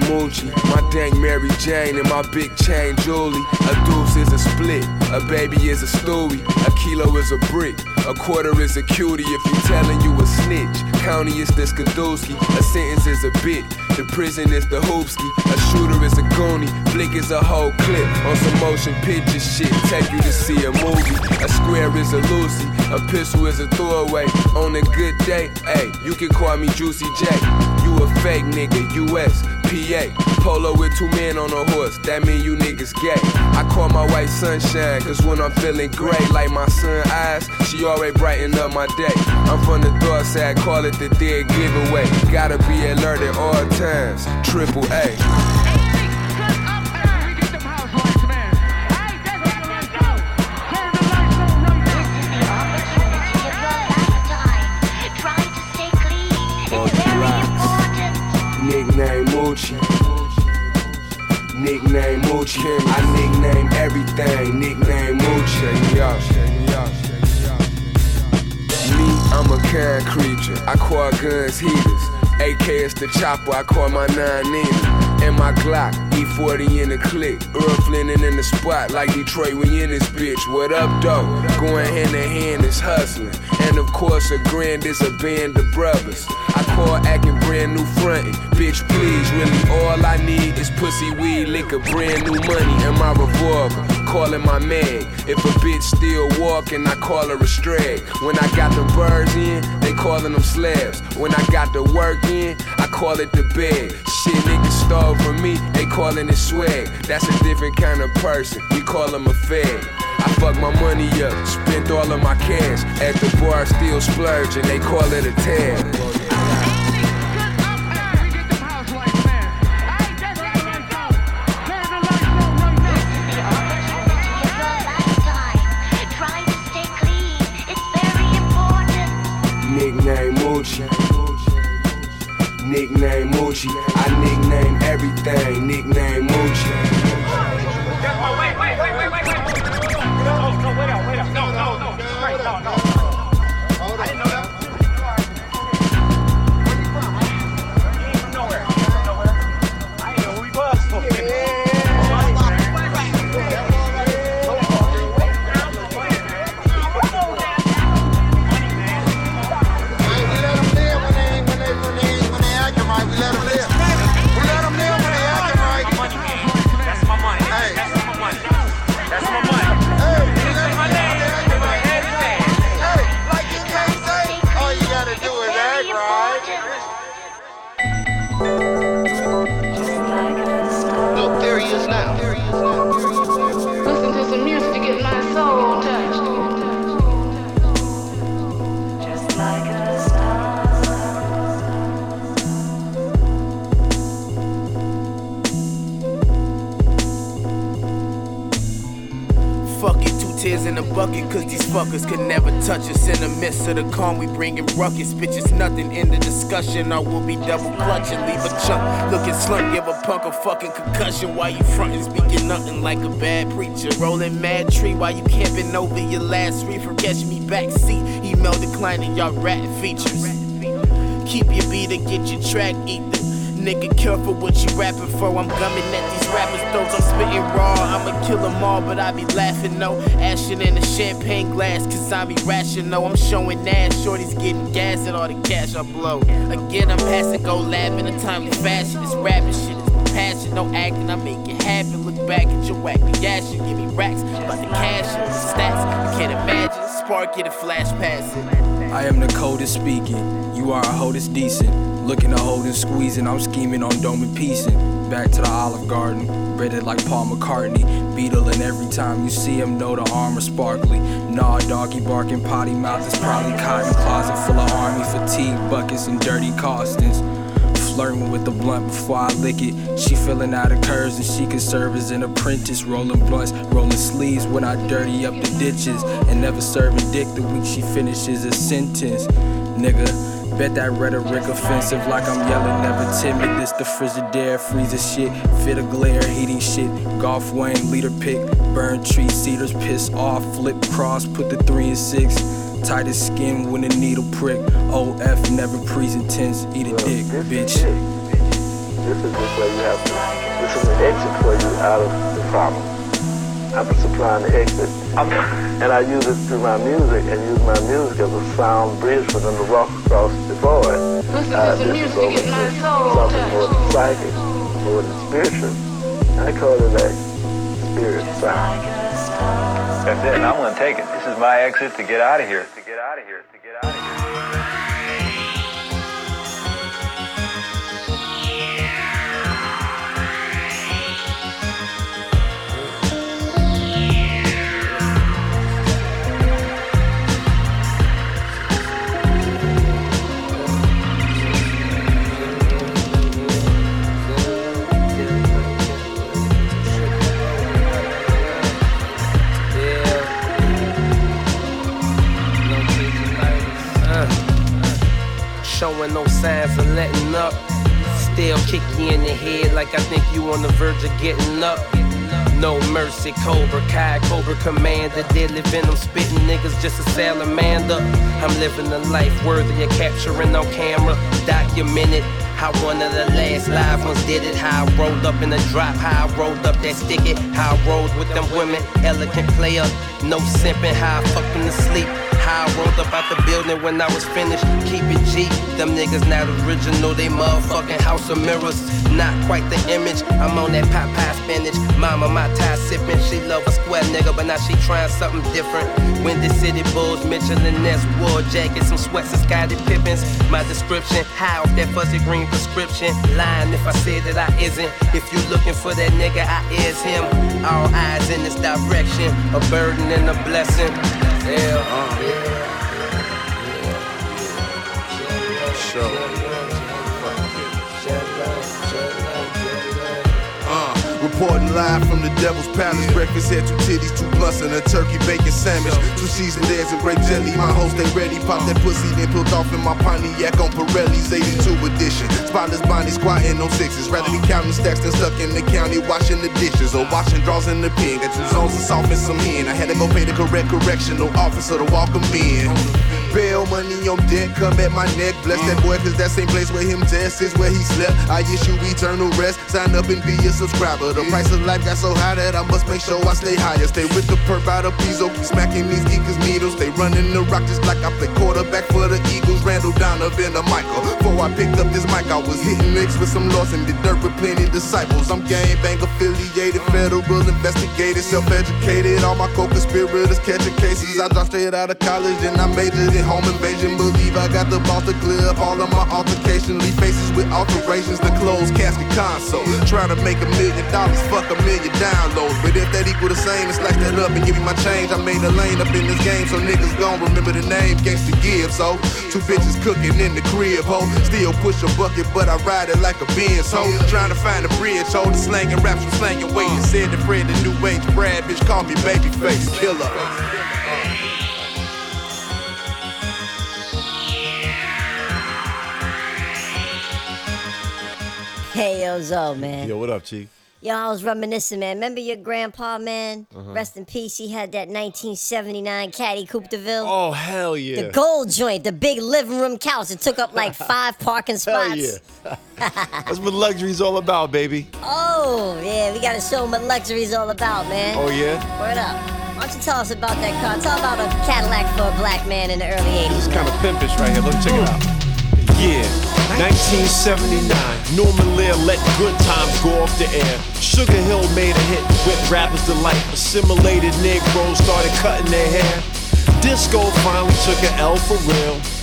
Moochie. My dang Mary Jane and my big chain Julie. A deuce is a split, a baby is a stewie, a kilo is a brick, a quarter is a cutie. If you telling you a snitch, county is the Skadowski, a sentence is a bit, the prison is the hoopski, a shooter is a goonie, flick is a whole clip on some motion picture shit. Take you to see a movie, a square is a Lucy, a pistol is a throwaway. On a good day, hey, you can call me Juicy J. You a fake nigga, US, PA. Polo with two men on a horse, that mean you niggas gay. I call my white sunshine, cause when I'm feeling gray, like my sun eyes, she always brighten up my day. I'm from the dark side, call it the dead giveaway. Gotta be alert at all times, triple A. Nickname Moochie. I nickname everything. Nickname Moochie. Me, I'm a kind creature. I call guns heaters. AK is the chopper. I call my nine Nina. And my Glock, E40 in the click. Earl Flinning in the spot like Detroit, we in this bitch. What up, though? Going hand in hand is hustling. And of course, a grand is a band of brothers. I call acting brand new frontin'. Bitch, please, really all I need is pussy, weed, liquor, brand new money, and my revolver. Calling my mag. If a bitch still walking, I call her a strag. When I got the birds in, they calling them slabs. When I got the work in, I call it the bag. Shit, niggas stole from me, they calling it swag. That's a different kind of person, we call them a fag. I fuck my money up, spent all of my cash. At the bar, still splurging, they call it a tab. Moochie. I nickname everything. Nickname cause these fuckers could never touch us. In the midst of the calm, we bringing ruckus. Bitches, nothing in the discussion, or we'll be double clutching. Leave a chunk looking slump, give a punk a fucking concussion. While you frontin', speaking nothing like a bad preacher. Rolling mad tree while you camping over your last reefer. Catch me backseat, email declining y'all rat features. Keep your beat and get your track ether. Nigga, careful what you rapping for. I'm gumming at these rappers' throats. I'm spitting raw. I'ma kill them all, but I be laughing, no. Ashing in a champagne glass, cause I be rational. I'm showing ass. Shorty's getting gas at all the cash I blow. Again, I'm passing, go laugh in a timely fashion. This rapping shit is passion. No acting, I make it happen. Look back at your whack reaction. Give me racks, about the cash and the stats. I can't imagine. Spark it a flash pass it. I am the coldest speaking. You are a hoe that's decent. Looking to hold and squeezing. I'm scheming on dome and piecing. Back to the Olive Garden. Breaded like Paul McCartney. Beetle, every time you see him, know the armor sparkly. Nah, doggy barking, potty mouth is probably cotton closet full of army fatigue buckets and dirty costings. Flirting with the blunt before I lick it. She filling out her curves and she can serve as an apprentice. Rolling blunts, rolling sleeves when I dirty up the ditches. And never serving dick the week she finishes a sentence. Nigga, bet that rhetoric offensive like I'm yelling, never timid. This the Frigidaire, freezer shit. Fit a glare, heating shit. Golf Wang, leader pick. Burn tree, cedars, piss off, flip cross, put the three and six. Tight as skin when a needle prick. OF never present tense, eat a dick, bitch. This is just where you have to. This is an exit for you out of the problem. I'm supplying the exit, and I use it through my music, and use my music as a sound bridge for them to walk across the void. Listen, Uh, listen, this music is over is my to something more than psychic, more than spiritual. I call it a spirit sound. That's it, and I'm gonna take it. This is my exit to. To get out of here. To get out of here. Showing no signs of letting up. Still kick you in the head like I think you on the verge of getting up. No mercy, Cobra Kai, Cobra Commander, deadly venom, spitting niggas just a salamander. I'm living a life worthy of capturing on camera, documented. How one of the last live ones did it. How I rolled up in the drop, how I rolled up that stick it. How I rolled with them women, elegant player, no simping. How I them to sleep. How I rolled up out the building when I was finished. Keep it G. Them niggas not original, they motherfucking house of mirrors. Not quite the image. I'm on that pie pie spinach. Mama, my tie sipping. She love a square nigga, but now she trying something different. Windy City Bulls, Mitchell and Ness, war jacket, some sweats and Scottie Pippins. My description, high off that fuzzy green prescription. Lying if I said that I isn't. If you looking for that nigga, I is him. All eyes in this direction, a burden and a blessing. Yeah, uh, Uh, reporting live from the Devil's Palace. Breakfast had two titties, two blunts, and a turkey bacon sandwich. Two seasoned eggs and grape jelly. My host ain't ready. Pop that pussy, then peeled off in my Pontiac on Pirelli's 82 edition. Spotless Bonnie squatting on sixes. Rather be counting stacks than stuck in the county washing the dishes or washing drawers in the pen. Got two zones of soft and some hen. I had to go pay the correct correctional officer to walk 'em in. Bail money on deck, come at my neck. Bless that boy, cause that same place where him test is where he slept. I issue eternal rest. Sign up and be a subscriber. The price of life got so high that I must make sure I stay higher. Stay with the perp out of. Keep smacking these geekers needles. They running the rock just like I play quarterback for the Eagles. Randall Donovan, a Michael. Before I picked up this mic, I was hitting licks with some lost and the dirt with plenty disciples. I'm gang bang affiliated, federal investigated, self-educated. All my co-conspirators catching cases. I dropped straight out of college and I majored in home invasion. Believe I got the balls to clear up all of my altercation. Leave faces with alterations, the closed casket console. Trying to make a million dollars, fuck a million downloads. But if that equal the same, and slice that up and give me my change. I made a lane up in this game, so niggas gon' remember the name. Gangsta Gibbs, so two bitches cooking in the crib, ho. Still push a bucket, but I ride it like a Benz, ho. Trying to find a bridge, ho. The slanging raps from slanging weight. Said the Fred, the new age Brad, bitch, call me babyface killer. Hey, yo, Zo, man. Yo, what up, Chief? Yo, I was reminiscing, man. Remember your grandpa, man? Uh-huh. Rest in peace. He had that 1979 Caddy Coupe de Ville. Oh, hell yeah. The gold joint, the big living room couch. It took up like five parking spots. Hell yeah. That's what luxury's all about, baby. Oh, yeah, we gotta show them what luxury's all about, man. Oh, yeah? Word up. Why don't you tell us about that car? Tell about a Cadillac for a black man in the early 80s. It's kind of pimpish right here. Let me check it out. Yeah, 1979. Norman Lear let good times go off the air. Sugar Hill made a hit with rappers delight. Assimilated Negroes started cutting their hair. Disco finally took an L for real.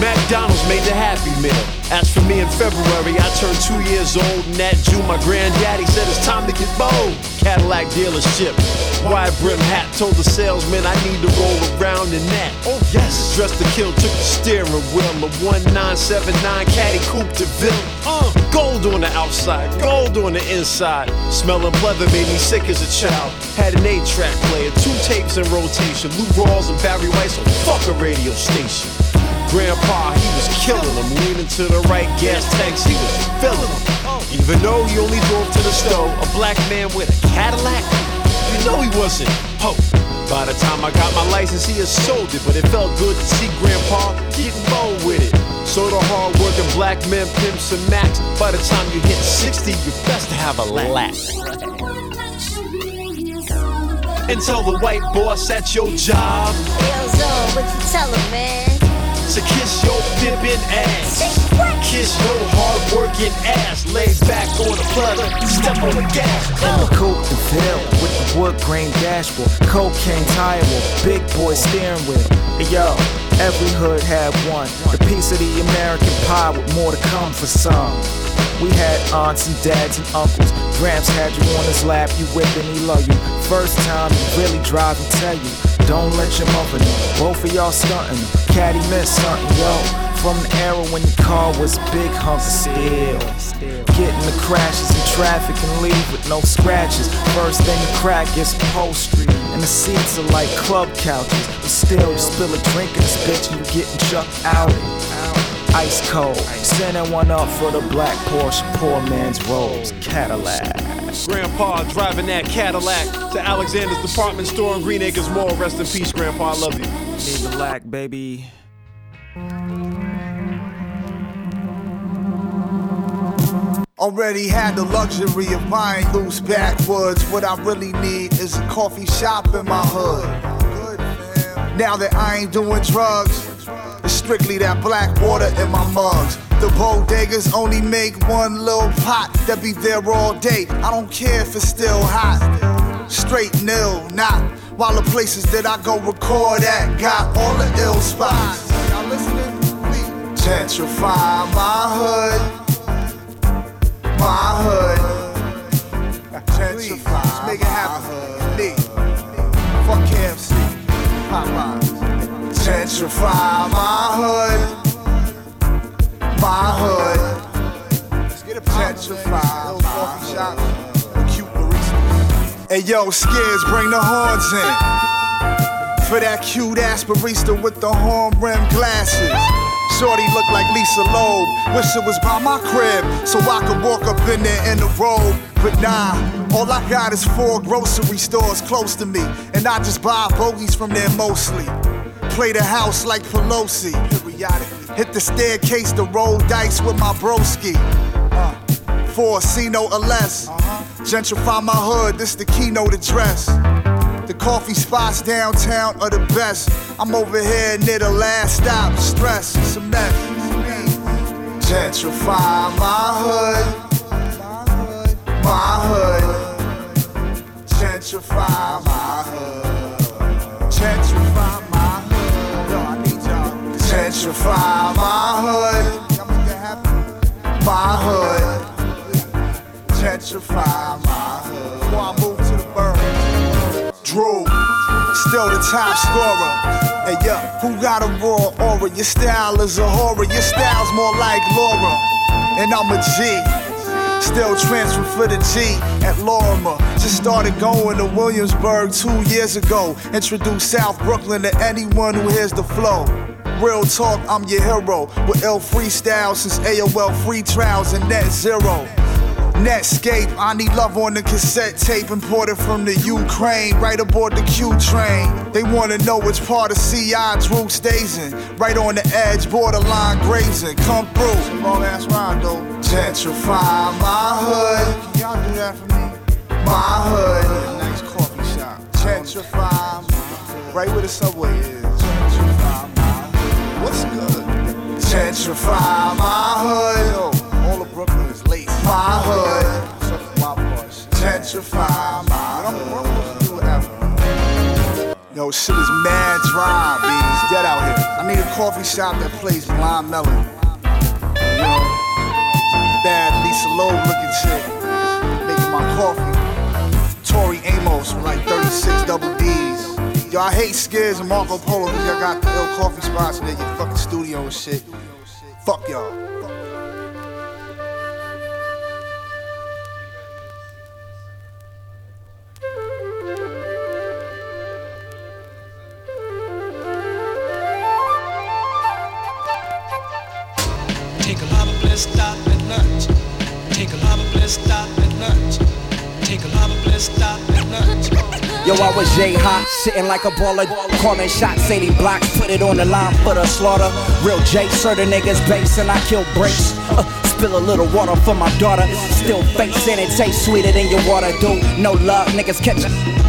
McDonald's made the Happy Meal. As for me in February, I turned two years old, and that June my granddaddy said it's time to get bold. Cadillac dealership, wide brim hat, told the salesman I need to roll around in that. Oh yes, dressed to kill, took the steering wheel, a 1979 Caddy Coupe de Ville. Uh, gold on the outside, gold on the inside. Smelling pleather made me sick as a child. Had an eight-track player, two tapes in rotation, Lou Rawls and Barry White, so fuck a radio station. Grandpa, he was killing them. Leaning to the right, gas tanks, he was filling them. Even though he only drove to the store, a black man with a Cadillac, you you know he wasn't. Ho. By the time I got my license, he had sold it, but it felt good to see Grandpa getting bold with it. So the hard-working black men, pimps, and max. By the time you hit 60, you're best to have a lap. And tell the white boss at your job Yo, Zo, what you tell him, man? To kiss your pimpin' ass. Kiss your hard-working ass. Lay back on the platter, step on the gas. In the coupe ville with the wood grain dashboard, cocaine tire wheel, big boy steering wheel. Hey, yo, every hood had one. The piece of the American pie with more to come for some. We had aunts and dads and uncles. Gramps had you on his lap, you whip and he love you. First time he really drive and tell you, don't let your mother know. Both of y'all stunting, caddy miss something, yo. From the era when your car was big hunk of steel. Getting the crashes in traffic and leave with no scratches. First thing to crack is upholstery. And the seats are like club couches. But still, you spill a drink in this bitch and you getting chucked out. Ice cold. Sending one up for the black Porsche, poor man's Rolls Cadillac. Grandpa driving that Cadillac to Alexander's department store in Green Acres Mall. Rest in peace, Grandpa. I love you. Need the lack, baby. Already had the luxury of buying loose backwoods. What I really need is a coffee shop in my hood. Now that I ain't doing drugs, it's strictly that black water in my mugs. The bodegas only make one little pot that be there all day. I don't care if it's still hot. Straight nil, not. While the places that I go record at got all the ill spots. Y'all listening? Gentrify my hood my hood. Gentrify. Let's make it happen. Me. Fuck KFC. Popeyes. Gentrify my hood. My hood. Let's get it Gentrify my coffee shop. Cute barista. Hey yo, skids, bring the horns in. For that cute ass barista with the horn rimmed glasses. Shorty look like Lisa Loeb. Wish it was by my crib so I could walk up in there in the robe. But nah, all I got is four grocery stores close to me. And I just buy bogeys from there mostly. Play the house like Pelosi. Periodically. Hit the staircase to roll dice with my broski. Uh, for a C note or less. Gentrify my hood, this is the keynote address. The coffee spots downtown are the best. I'm over here near the last stop. Stress, it's a mess. Gentrify my hood. My hood. Gentrify my hood. Gentrify Gentrify my hood. My hood. Gentrify my hood. Before I move to the burn. Droog, still the top scorer. Hey, yo, who got a raw aura? Your style is a horror. Your style's more like Laura. And I'm a G. Still transfer for the G at Lorimer. Just started going to Williamsburg two years ago. Introduced South Brooklyn to anyone who hears the flow. Real talk, I'm your hero. With L freestyle since AOL free trials and net zero. Netscape, I need love on the cassette tape imported from the Ukraine, right aboard the Q train. They wanna know which part of CI Droog stays in. Right on the edge, borderline grazing. Come through. Long ass though. Gentrify my hood. Can y'all do that for me? My hood. Nice coffee shop. Gentrify my hood. Right where the subway is. What's good? Gentrify my hood. Yo, all of Brooklyn is late. My hood. Gentrify my hood. Yo, shit is mad dry, B. It's dead out here. I need a coffee shop that plays lime melon. You know, bad Lisa Loeb looking shit. Making my coffee. Tori Amos with like 36 double D's. Yo, I hate Skids and Marco Polo because y'all got the ill coffee spots in there, your fucking studio and shit. Fuck y'all. Yo, I was J hot, sitting like a baller, calling shots, 80 blocks, put it on the line for the slaughter. Real J, certain niggas base, and I kill breaks. Uh, spill a little water for my daughter. Still facing it, tastes sweeter than your water, dude. No love, niggas catch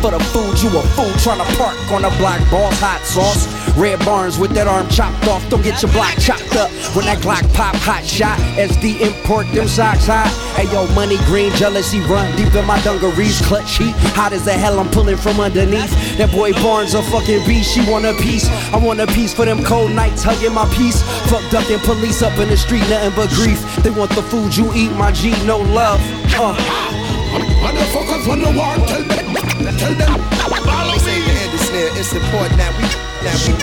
for the food. You a fool trying to park on a block, balls, hot sauce. Red Barnes with that arm chopped off. Don't get your block chopped up when that Glock pop, hot shot. SD import them socks hot. Hey yo, money green, jealousy run deep in my dungarees. Clutch heat, hot as the hell. I'm pulling from underneath. That boy Barnes a fucking beast. She want a piece. I want a piece for them cold nights, hugging my peace. Fucked up and police up in the street, nothing but grief. They want the food you eat, my G, no love. Uh. Motherfuckers on the wall, tell them, tell them, follow me. Andy Snare, it's important that we, that we, that we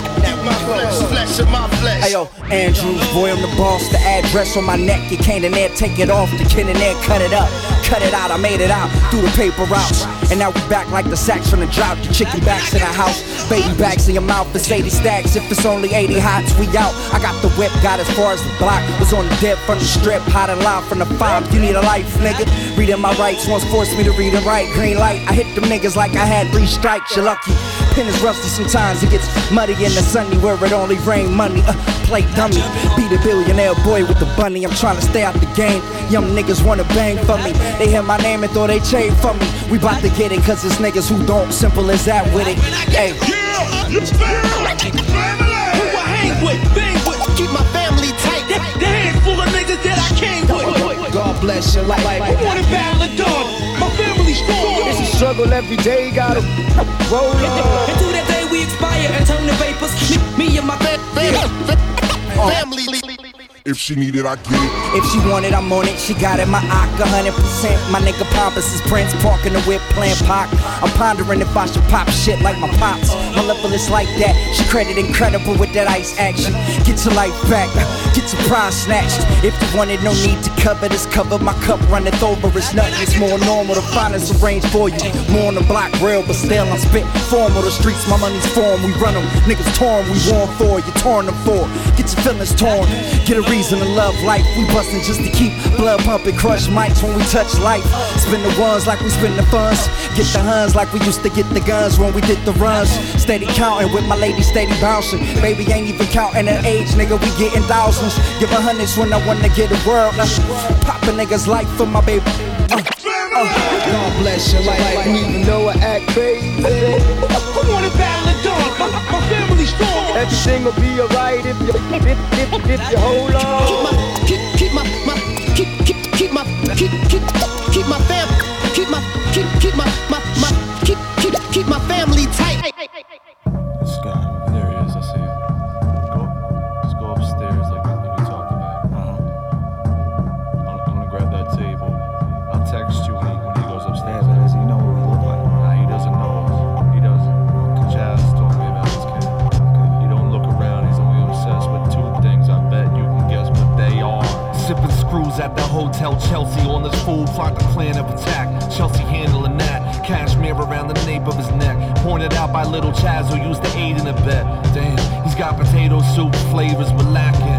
Flesh, flesh of my flesh. Hey yo, Andrew, boy, I'm the boss. The address on my neck, you can't in there, take it off. The kid in there, cut it up. Cut it out, I made it out through the paper routes. And now we back like the sacks from the drought. The chicken backs in the house, baby backs in your mouth. It's 80 stacks. If it's only 80 hots, we out. I got the whip, got as far as the block. Was on the dip from the strip, hot and live from the five. You need a life, nigga. Reading my rights once forced me to read and write. Green light, I hit them niggas like I had three strikes. You're lucky. Pen is rusty sometimes. It gets muddy in the sunny where it only rain money. Uh, play dummy. Be the billionaire boy with the bunny. I'm trying to stay out the game. Young niggas wanna bang for me. They hear my name and thought they chain for me. We bout to get it, cause it's niggas who don't. Simple as that with it. Hey. Who I hang with, bang with, keep my family tight. The, the handful of niggas that I came with. God bless your life. I want to battle the dog. My family strong. It's a struggle every day, gotta roll on. Until that day we expire and turn to vapors. Me, me and my uh. family. If she need it, I get it. If she want it, I'm on it. She got it, my ock, 100%. My nigga Pompous is Prince, parking the whip, playing Pac. I'm pondering if I should pop shit like my pops. My level is like that. She credit incredible with that ice action. Get your life back, get your prize snatched. If you want it, no need to cover this. Cover my cup, runneth over. It's nothing, it's more normal. to The finest arranged for you. More on the block, real, but still I'm spit formal. The streets, my money's form. We run them, niggas torn, we warn for. You torn them for. Get your feelings torn. Get a reason to love life. We bustin' just to keep blood pumping, crush mics when we touch life. Spin the ones like we spin the funds. Get the huns like we used to get the guns when we did the runs. Steady counting with my lady, steady bouncing. Baby ain't even counting her age, nigga. We getting thousands. Give her hundreds when I wanna get a world. Now, pop a nigga's life for my baby. Uh, uh. God bless your life, even though I act crazy. Who want to battle the dog? My, my strong. Everything will be alright if you if, if, if you hold on. Keep, keep my, my, keep, keep, keep my, keep, keep, keep my fam, keep my, keep, keep my, Hotel Chelsea on this fool plot the plan of attack. Chelsea handling that. Cashmere around the nape of his neck. Pointed out by little Chaz who used to aid in a bet. Damn, he's got potato soup flavors but lacking.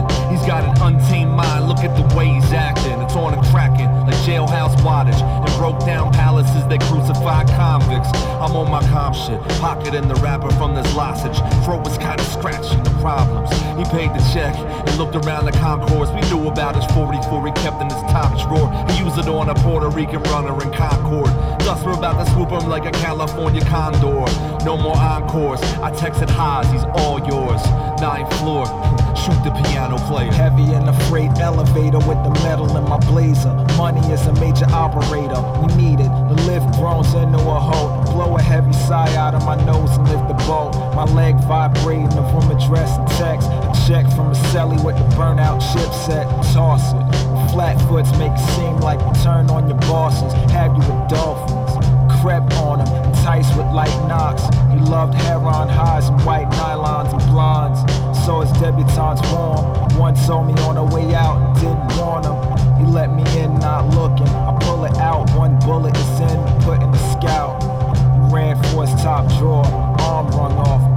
He's got an untamed mind. Look at the way he's acting. It's on and cracking like jailhouse wattage and broke down palaces that crucify convicts. I'm on my calm shit. pocketing the wrapper from this lozenge. Throat was kinda scratching the problems. He paid the check and looked around the concourse. We knew about his 44 he kept in his top drawer. He used it on a Puerto Rican runner in Concord. Thus we're about to swoop him like a California condor. No more encores. I texted highs, he's all yours. Ninth floor, shoot the piano player. Heavy in the freight elevator with the metal in my blazer. Money is a major operator. We need it. The lift groans into a hole. Blow a heavy sigh out of my nose and lift the boat. My leg vibrating, the room address and text. A check from a celly with the burnout chipset. Toss it. Flatfoots make it seem like you turn on your bosses. Have you with dolphins. Crept on him, enticed with light knocks. He loved heron highs and white nylons and blondes. So his debutantes warm. One saw me on the way out didn't warn him. He let me in, not looking. I pull it out, one bullet is in, put in the scout. Ran for his top drawer, arm rung off,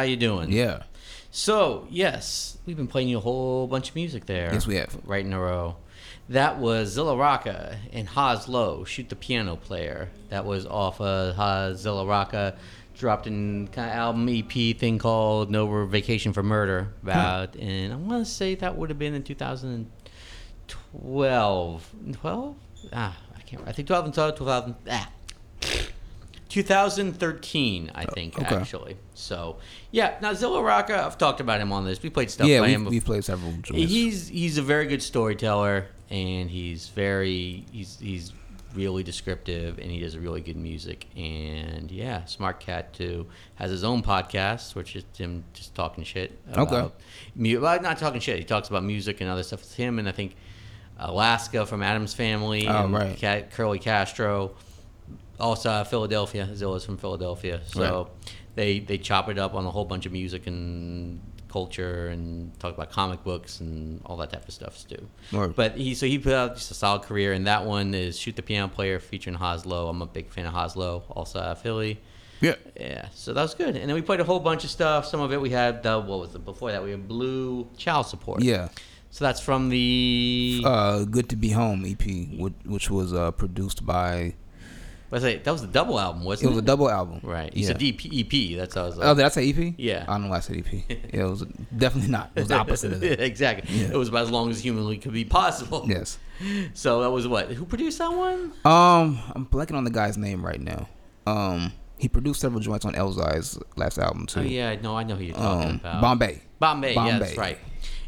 how you doing? Yeah. So yes, we've been playing you a whole bunch of music there. Yes, we have. Right in a row. That was Zilla Rocca and Has-Lo, Shoot the Piano Player. That was off of Haas Zilla Rocca, dropped in kind of album EP thing called No Vacation for Murder. About, and I want to say that would have been in 2012. 12? Ah, I can't. I think 2012, 2000. Ah. 2013, I oh, think, okay. actually. So, yeah. Now Zilla Rocca, I've talked about him on this. We played stuff Yeah, by we've- him. we've played several joints. He's he's a very good storyteller, and he's very he's he's really descriptive, and he does really good music. And yeah, Smart Cat too has his own podcast, which is him just talking shit. Okay. About mu- well, not talking shit. He talks about music and other stuff. It's him and I think Alaska from Atoms Family. Oh, and right. Ca- Curly Castro. Also, uh, Philadelphia. Zilla's from Philadelphia, so they they chop it up on a whole bunch of music and culture and talk about comic books and all that type of stuff too. Word. But he so he put out just a solid career, and that one is Shoot the Piano Player featuring Has-Lo. I'm a big fan of Has-Lo, also out of Philly. Yeah. Yeah, so that was good. And then we played a whole bunch of stuff. Some of it we had, uh, what was it before that? We had Blu Child Support. Yeah. So that's from the. Uh, Good to Be Home EP, which, which was uh, produced by. Was it, that was the double album, wasn't it? It was a double album. Right. You Yeah. said EP, EP. That's how I was like. Oh, did I say EP? Yeah. I don't know why I said EP. Yeah, it was definitely not. It was the opposite of that. exactly. Yeah. It was about as long as humanly could be possible. Yes. So that was what? Who produced that one? Um, I'm blanking on the guy's name right now. Um, he produced several joints on Elzhi's last album too. Oh yeah, no, I know who you're talking Um, about. Bombay. Bombay. Yeah, that's Bombay. right.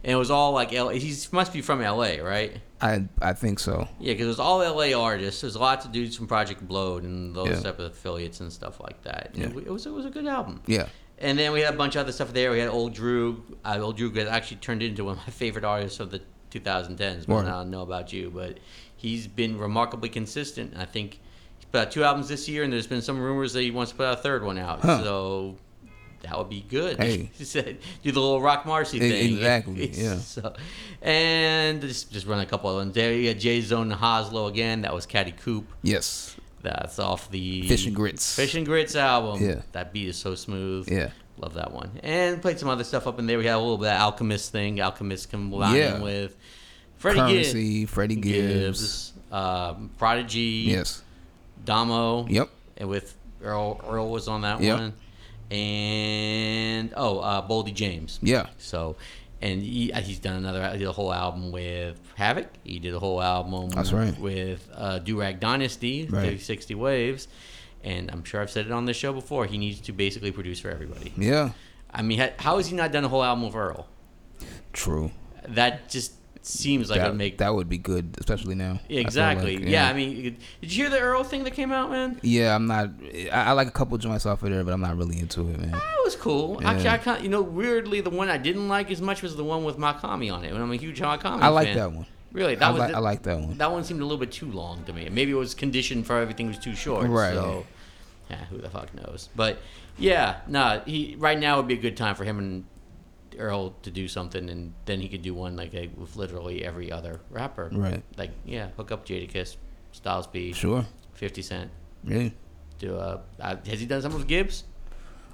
And it was all like L. He must be from L.A., right? I I think so. Yeah, because it was all LA artists. There's lots of dudes from Project Blowed and those Yeah. type of affiliates and stuff like that. Yeah. And It was it was a good album. Yeah. And then we had a bunch of other stuff there. We had Old Droog. Uh, Old Droog got actually turned into one of my favorite artists of the 2010s. But I don't know about you, but he's been remarkably consistent. I think he's put out two albums this year, and there's been some rumors that he wants to put out a third one out. Huh. So that would be good. Hey. he said, do the little Roc Marci thing. exactly, yeah. So, and just just run a couple of them. There you got Jay Zone Has-Lo again. That was Caddy Coupe. Yes. That's off the Fish and Grits. Fish and Grits album. Yeah. That beat is so smooth. Yeah. Love that one. And played some other stuff up in there. We had a little bit of Alchemist thing. Alchemist combining Yeah. with Freddie Curren$y, Gibbs. Freddie Gibbs. um, Prodigy. Yes. Domo. Yep. And with Earl, Earl was on that Yep. one. And oh, uh, Boldy James. Yeah. So, and he, uh, he's done another. He did a whole album with Havoc. He did a whole album. That's right. With uh, Durag Dynasty, Right. the 60 Waves, and I'm sure I've said it on this show before. He needs to basically produce for everybody. Yeah. I mean, how has he not done a whole album with Earl? True. That just seems like that, it'd make that would be good, especially now. I exactly. like, yeah. I mean, did you hear the Earl thing that came out, man? Yeah, I'm not. I, I like a couple joints off of there, but I'm not really into it, man. That was cool. Yeah. Actually, I can't. You know, weirdly, the one I didn't like as much was the one with Makami on it. And I'm a huge Makami I like fan. that one. Really, that I was like- the- I like that one. That one seemed a little bit too long to me. Maybe it was conditioned for everything was too short. Right. So, yeah, who the fuck knows? But yeah, no. He right now would be a good time for him and Earl to do something, and then he could do one like a, with literally every other rapper. Right. Like yeah, hook up Jadakiss, Styles P. Sure. Fifty Cent. Yeah. Do uh, uh has he done something with Gibbs?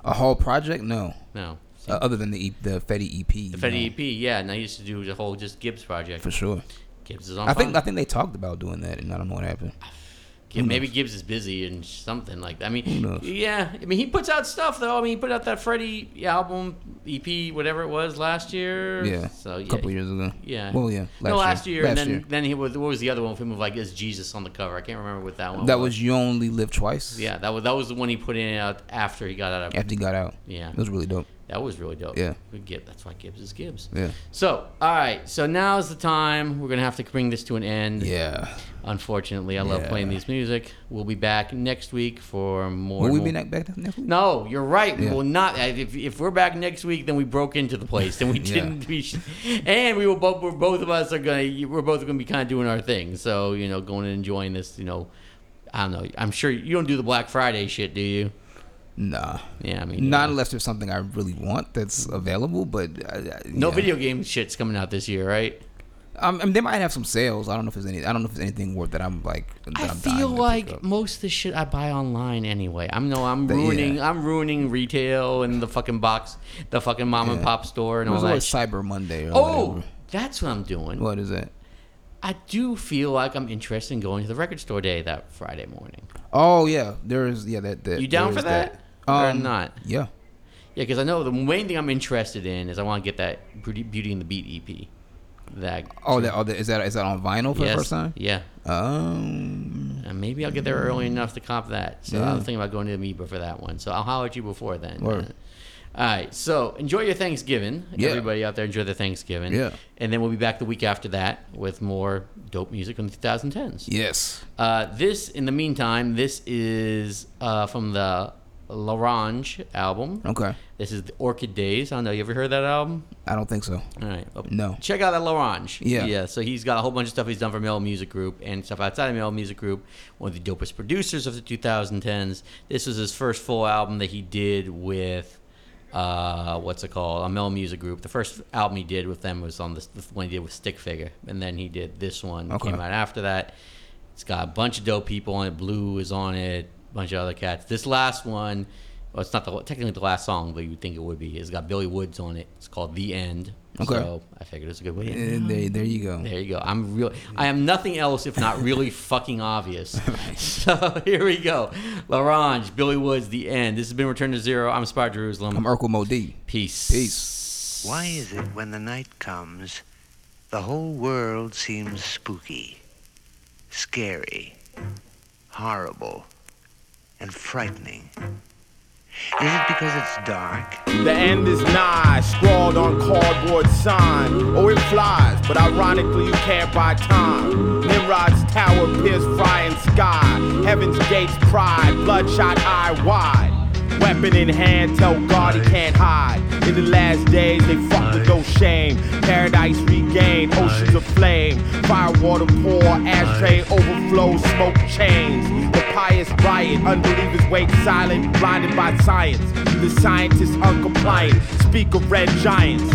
A whole project? No. No. Uh, other than the e- the Fetti EP. The Fetti EP, yeah. Now he used to do the whole just Gibbs project. For sure. Gibbs is on. I think. I think they talked about doing that, and I don't know what happened. Maybe? Gibbs is busy and something like that. I mean, yeah. I mean, he puts out stuff though. I mean, he put out that Freddie album, EP, whatever it was last year. Yeah, So a couple years ago. Yeah. Well, yeah, no, last last year. year, and Last then year. then he was. What was the other one? with him with like is Jesus on the cover? I can't remember what that one. That was you only live twice. Yeah, that was that was the one he put in out after he got out of. After he got out. Yeah. It was really dope. That was really dope. Yeah. Good Gibbs. That's why Gibbs is Gibbs. Yeah. So, all right. So now's the time. We're gonna have to bring this to an end. Yeah. Unfortunately, I love Yeah. playing these music. We'll be back next week for more. Will we more- be back next week? No, you're right. We will not. If, if we're back next week, then we broke into the place, and we didn't. We and we will both. We're, both of us are gonna. We're both gonna be kind of doing our thing. So you know, going and enjoying this. You know, I don't know. I'm sure you don't do the Black Friday shit, do you? Nah. Yeah, I mean, not unless there's something I really want that's available. But I, No yeah. video game shit's coming out this year, right? Um, I mean, they might have some sales. I don't know if there's any. I don't know if there's anything worth that I'm like. That I I'm feel like most of the shit I buy online anyway. I'm no, I'm The- yeah. ruining, I'm ruining retail and the fucking box, the fucking mom and pop store and It all was that. Cyber Monday. Or Oh, whatever. that's what I'm doing. What is it? I do feel like I'm interested in going to the record store day that Friday morning. Oh yeah, there is. Yeah, that. that You down for is that? Or Um, not? Yeah. Yeah, because I know the main thing I'm interested in is I want to get that Beauty, Beauty and the Beat EP. That Oh, that, oh, that, is that is that on vinyl for Yes, the first time? Yeah. Um. And maybe I'll get there early enough to cop that. So Yeah. I was thinking about going to the Amoeba for that one. So I'll holler at you before then. Word. All right. So enjoy your Thanksgiving. Yeah. Everybody out there enjoy the Thanksgiving. Yeah. And then we'll be back the week after that with more dope music from the 2010s. Yes. Uh, this, in the meantime, this is uh, from the L'Orange album. Okay. This is the Orchid Days. I don't know. You ever heard that album? I don't think so. All right. Well, No. Check out that L'Orange. Yeah. Yeah. So he's got a whole bunch of stuff he's done for Mello Music Group and stuff outside of Mello Music Group. One of the dopest producers of the 2010s. This was his first full album that he did with, uh, what's it called? A Mello Music Group. The first album he did with them was on this the one he did with Stik Figa, and then he did this one. Okay. Came out after that. It's got a bunch of dope people on it. Blu is on it. A bunch of other cats. This last one, well, it's not the, technically the last song, but you would think it would be. It's got Billy Woods on it. It's called The End. Okay. So I figured it's a good way. to end. there, there you go. There you go. I'm real. I am nothing else if not really fucking obvious. So here we go. L'Orange, Billy Woods, The End. This has been Return to Zero. I'm Spy Jerusalem. I'm Urkel Modi. Peace. Peace. Why is it when the night comes, the whole world seems spooky, scary, horrible, and frightening? Is it because it's dark? The end is nigh, scrawled on cardboard sign. Oh, it flies, but ironically, you can't buy time. Nimrod's tower pierce frying sky. Heaven's gates pride, bloodshot eye wide. Weapon in hand, tell God he can't hide. In the last days, they fuck with no shame. Paradise regained, oceans of flame. Firewater pour, ashtray overflow, smoke chains. The pious riot, unbelievers wait silent, blinded by science. The scientists uncompliant, speak of red giants.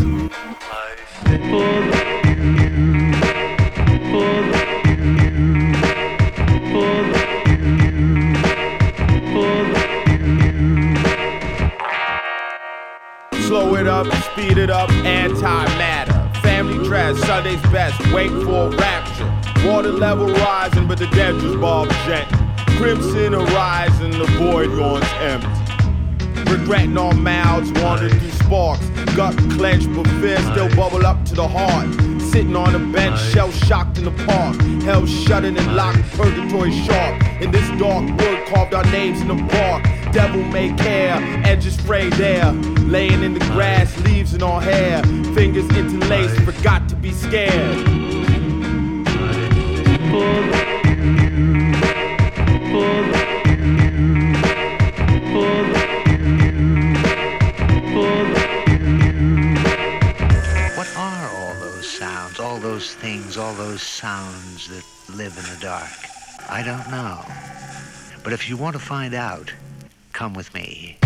Slow it up, speed it up, anti-matter. Family dress, Sunday's best, wait for rapture. Water level rising, but the dead just bob gent. Crimson horizon, the void yawns empty. Regretting our mouths, wandering through sparks. Gut clenched, but fear still bubble up to the heart. Sitting on a bench, shell shocked in the park. Hell shuttered and locked, purgatory sharp. In this dark wood, carved our names in the bark. Devil may care, edges frayed there. Laying in the grass, leaves in our hair. Fingers interlaced, forgot to be scared. sounds that live in the dark? I don't know. But if you want to find out, come with me.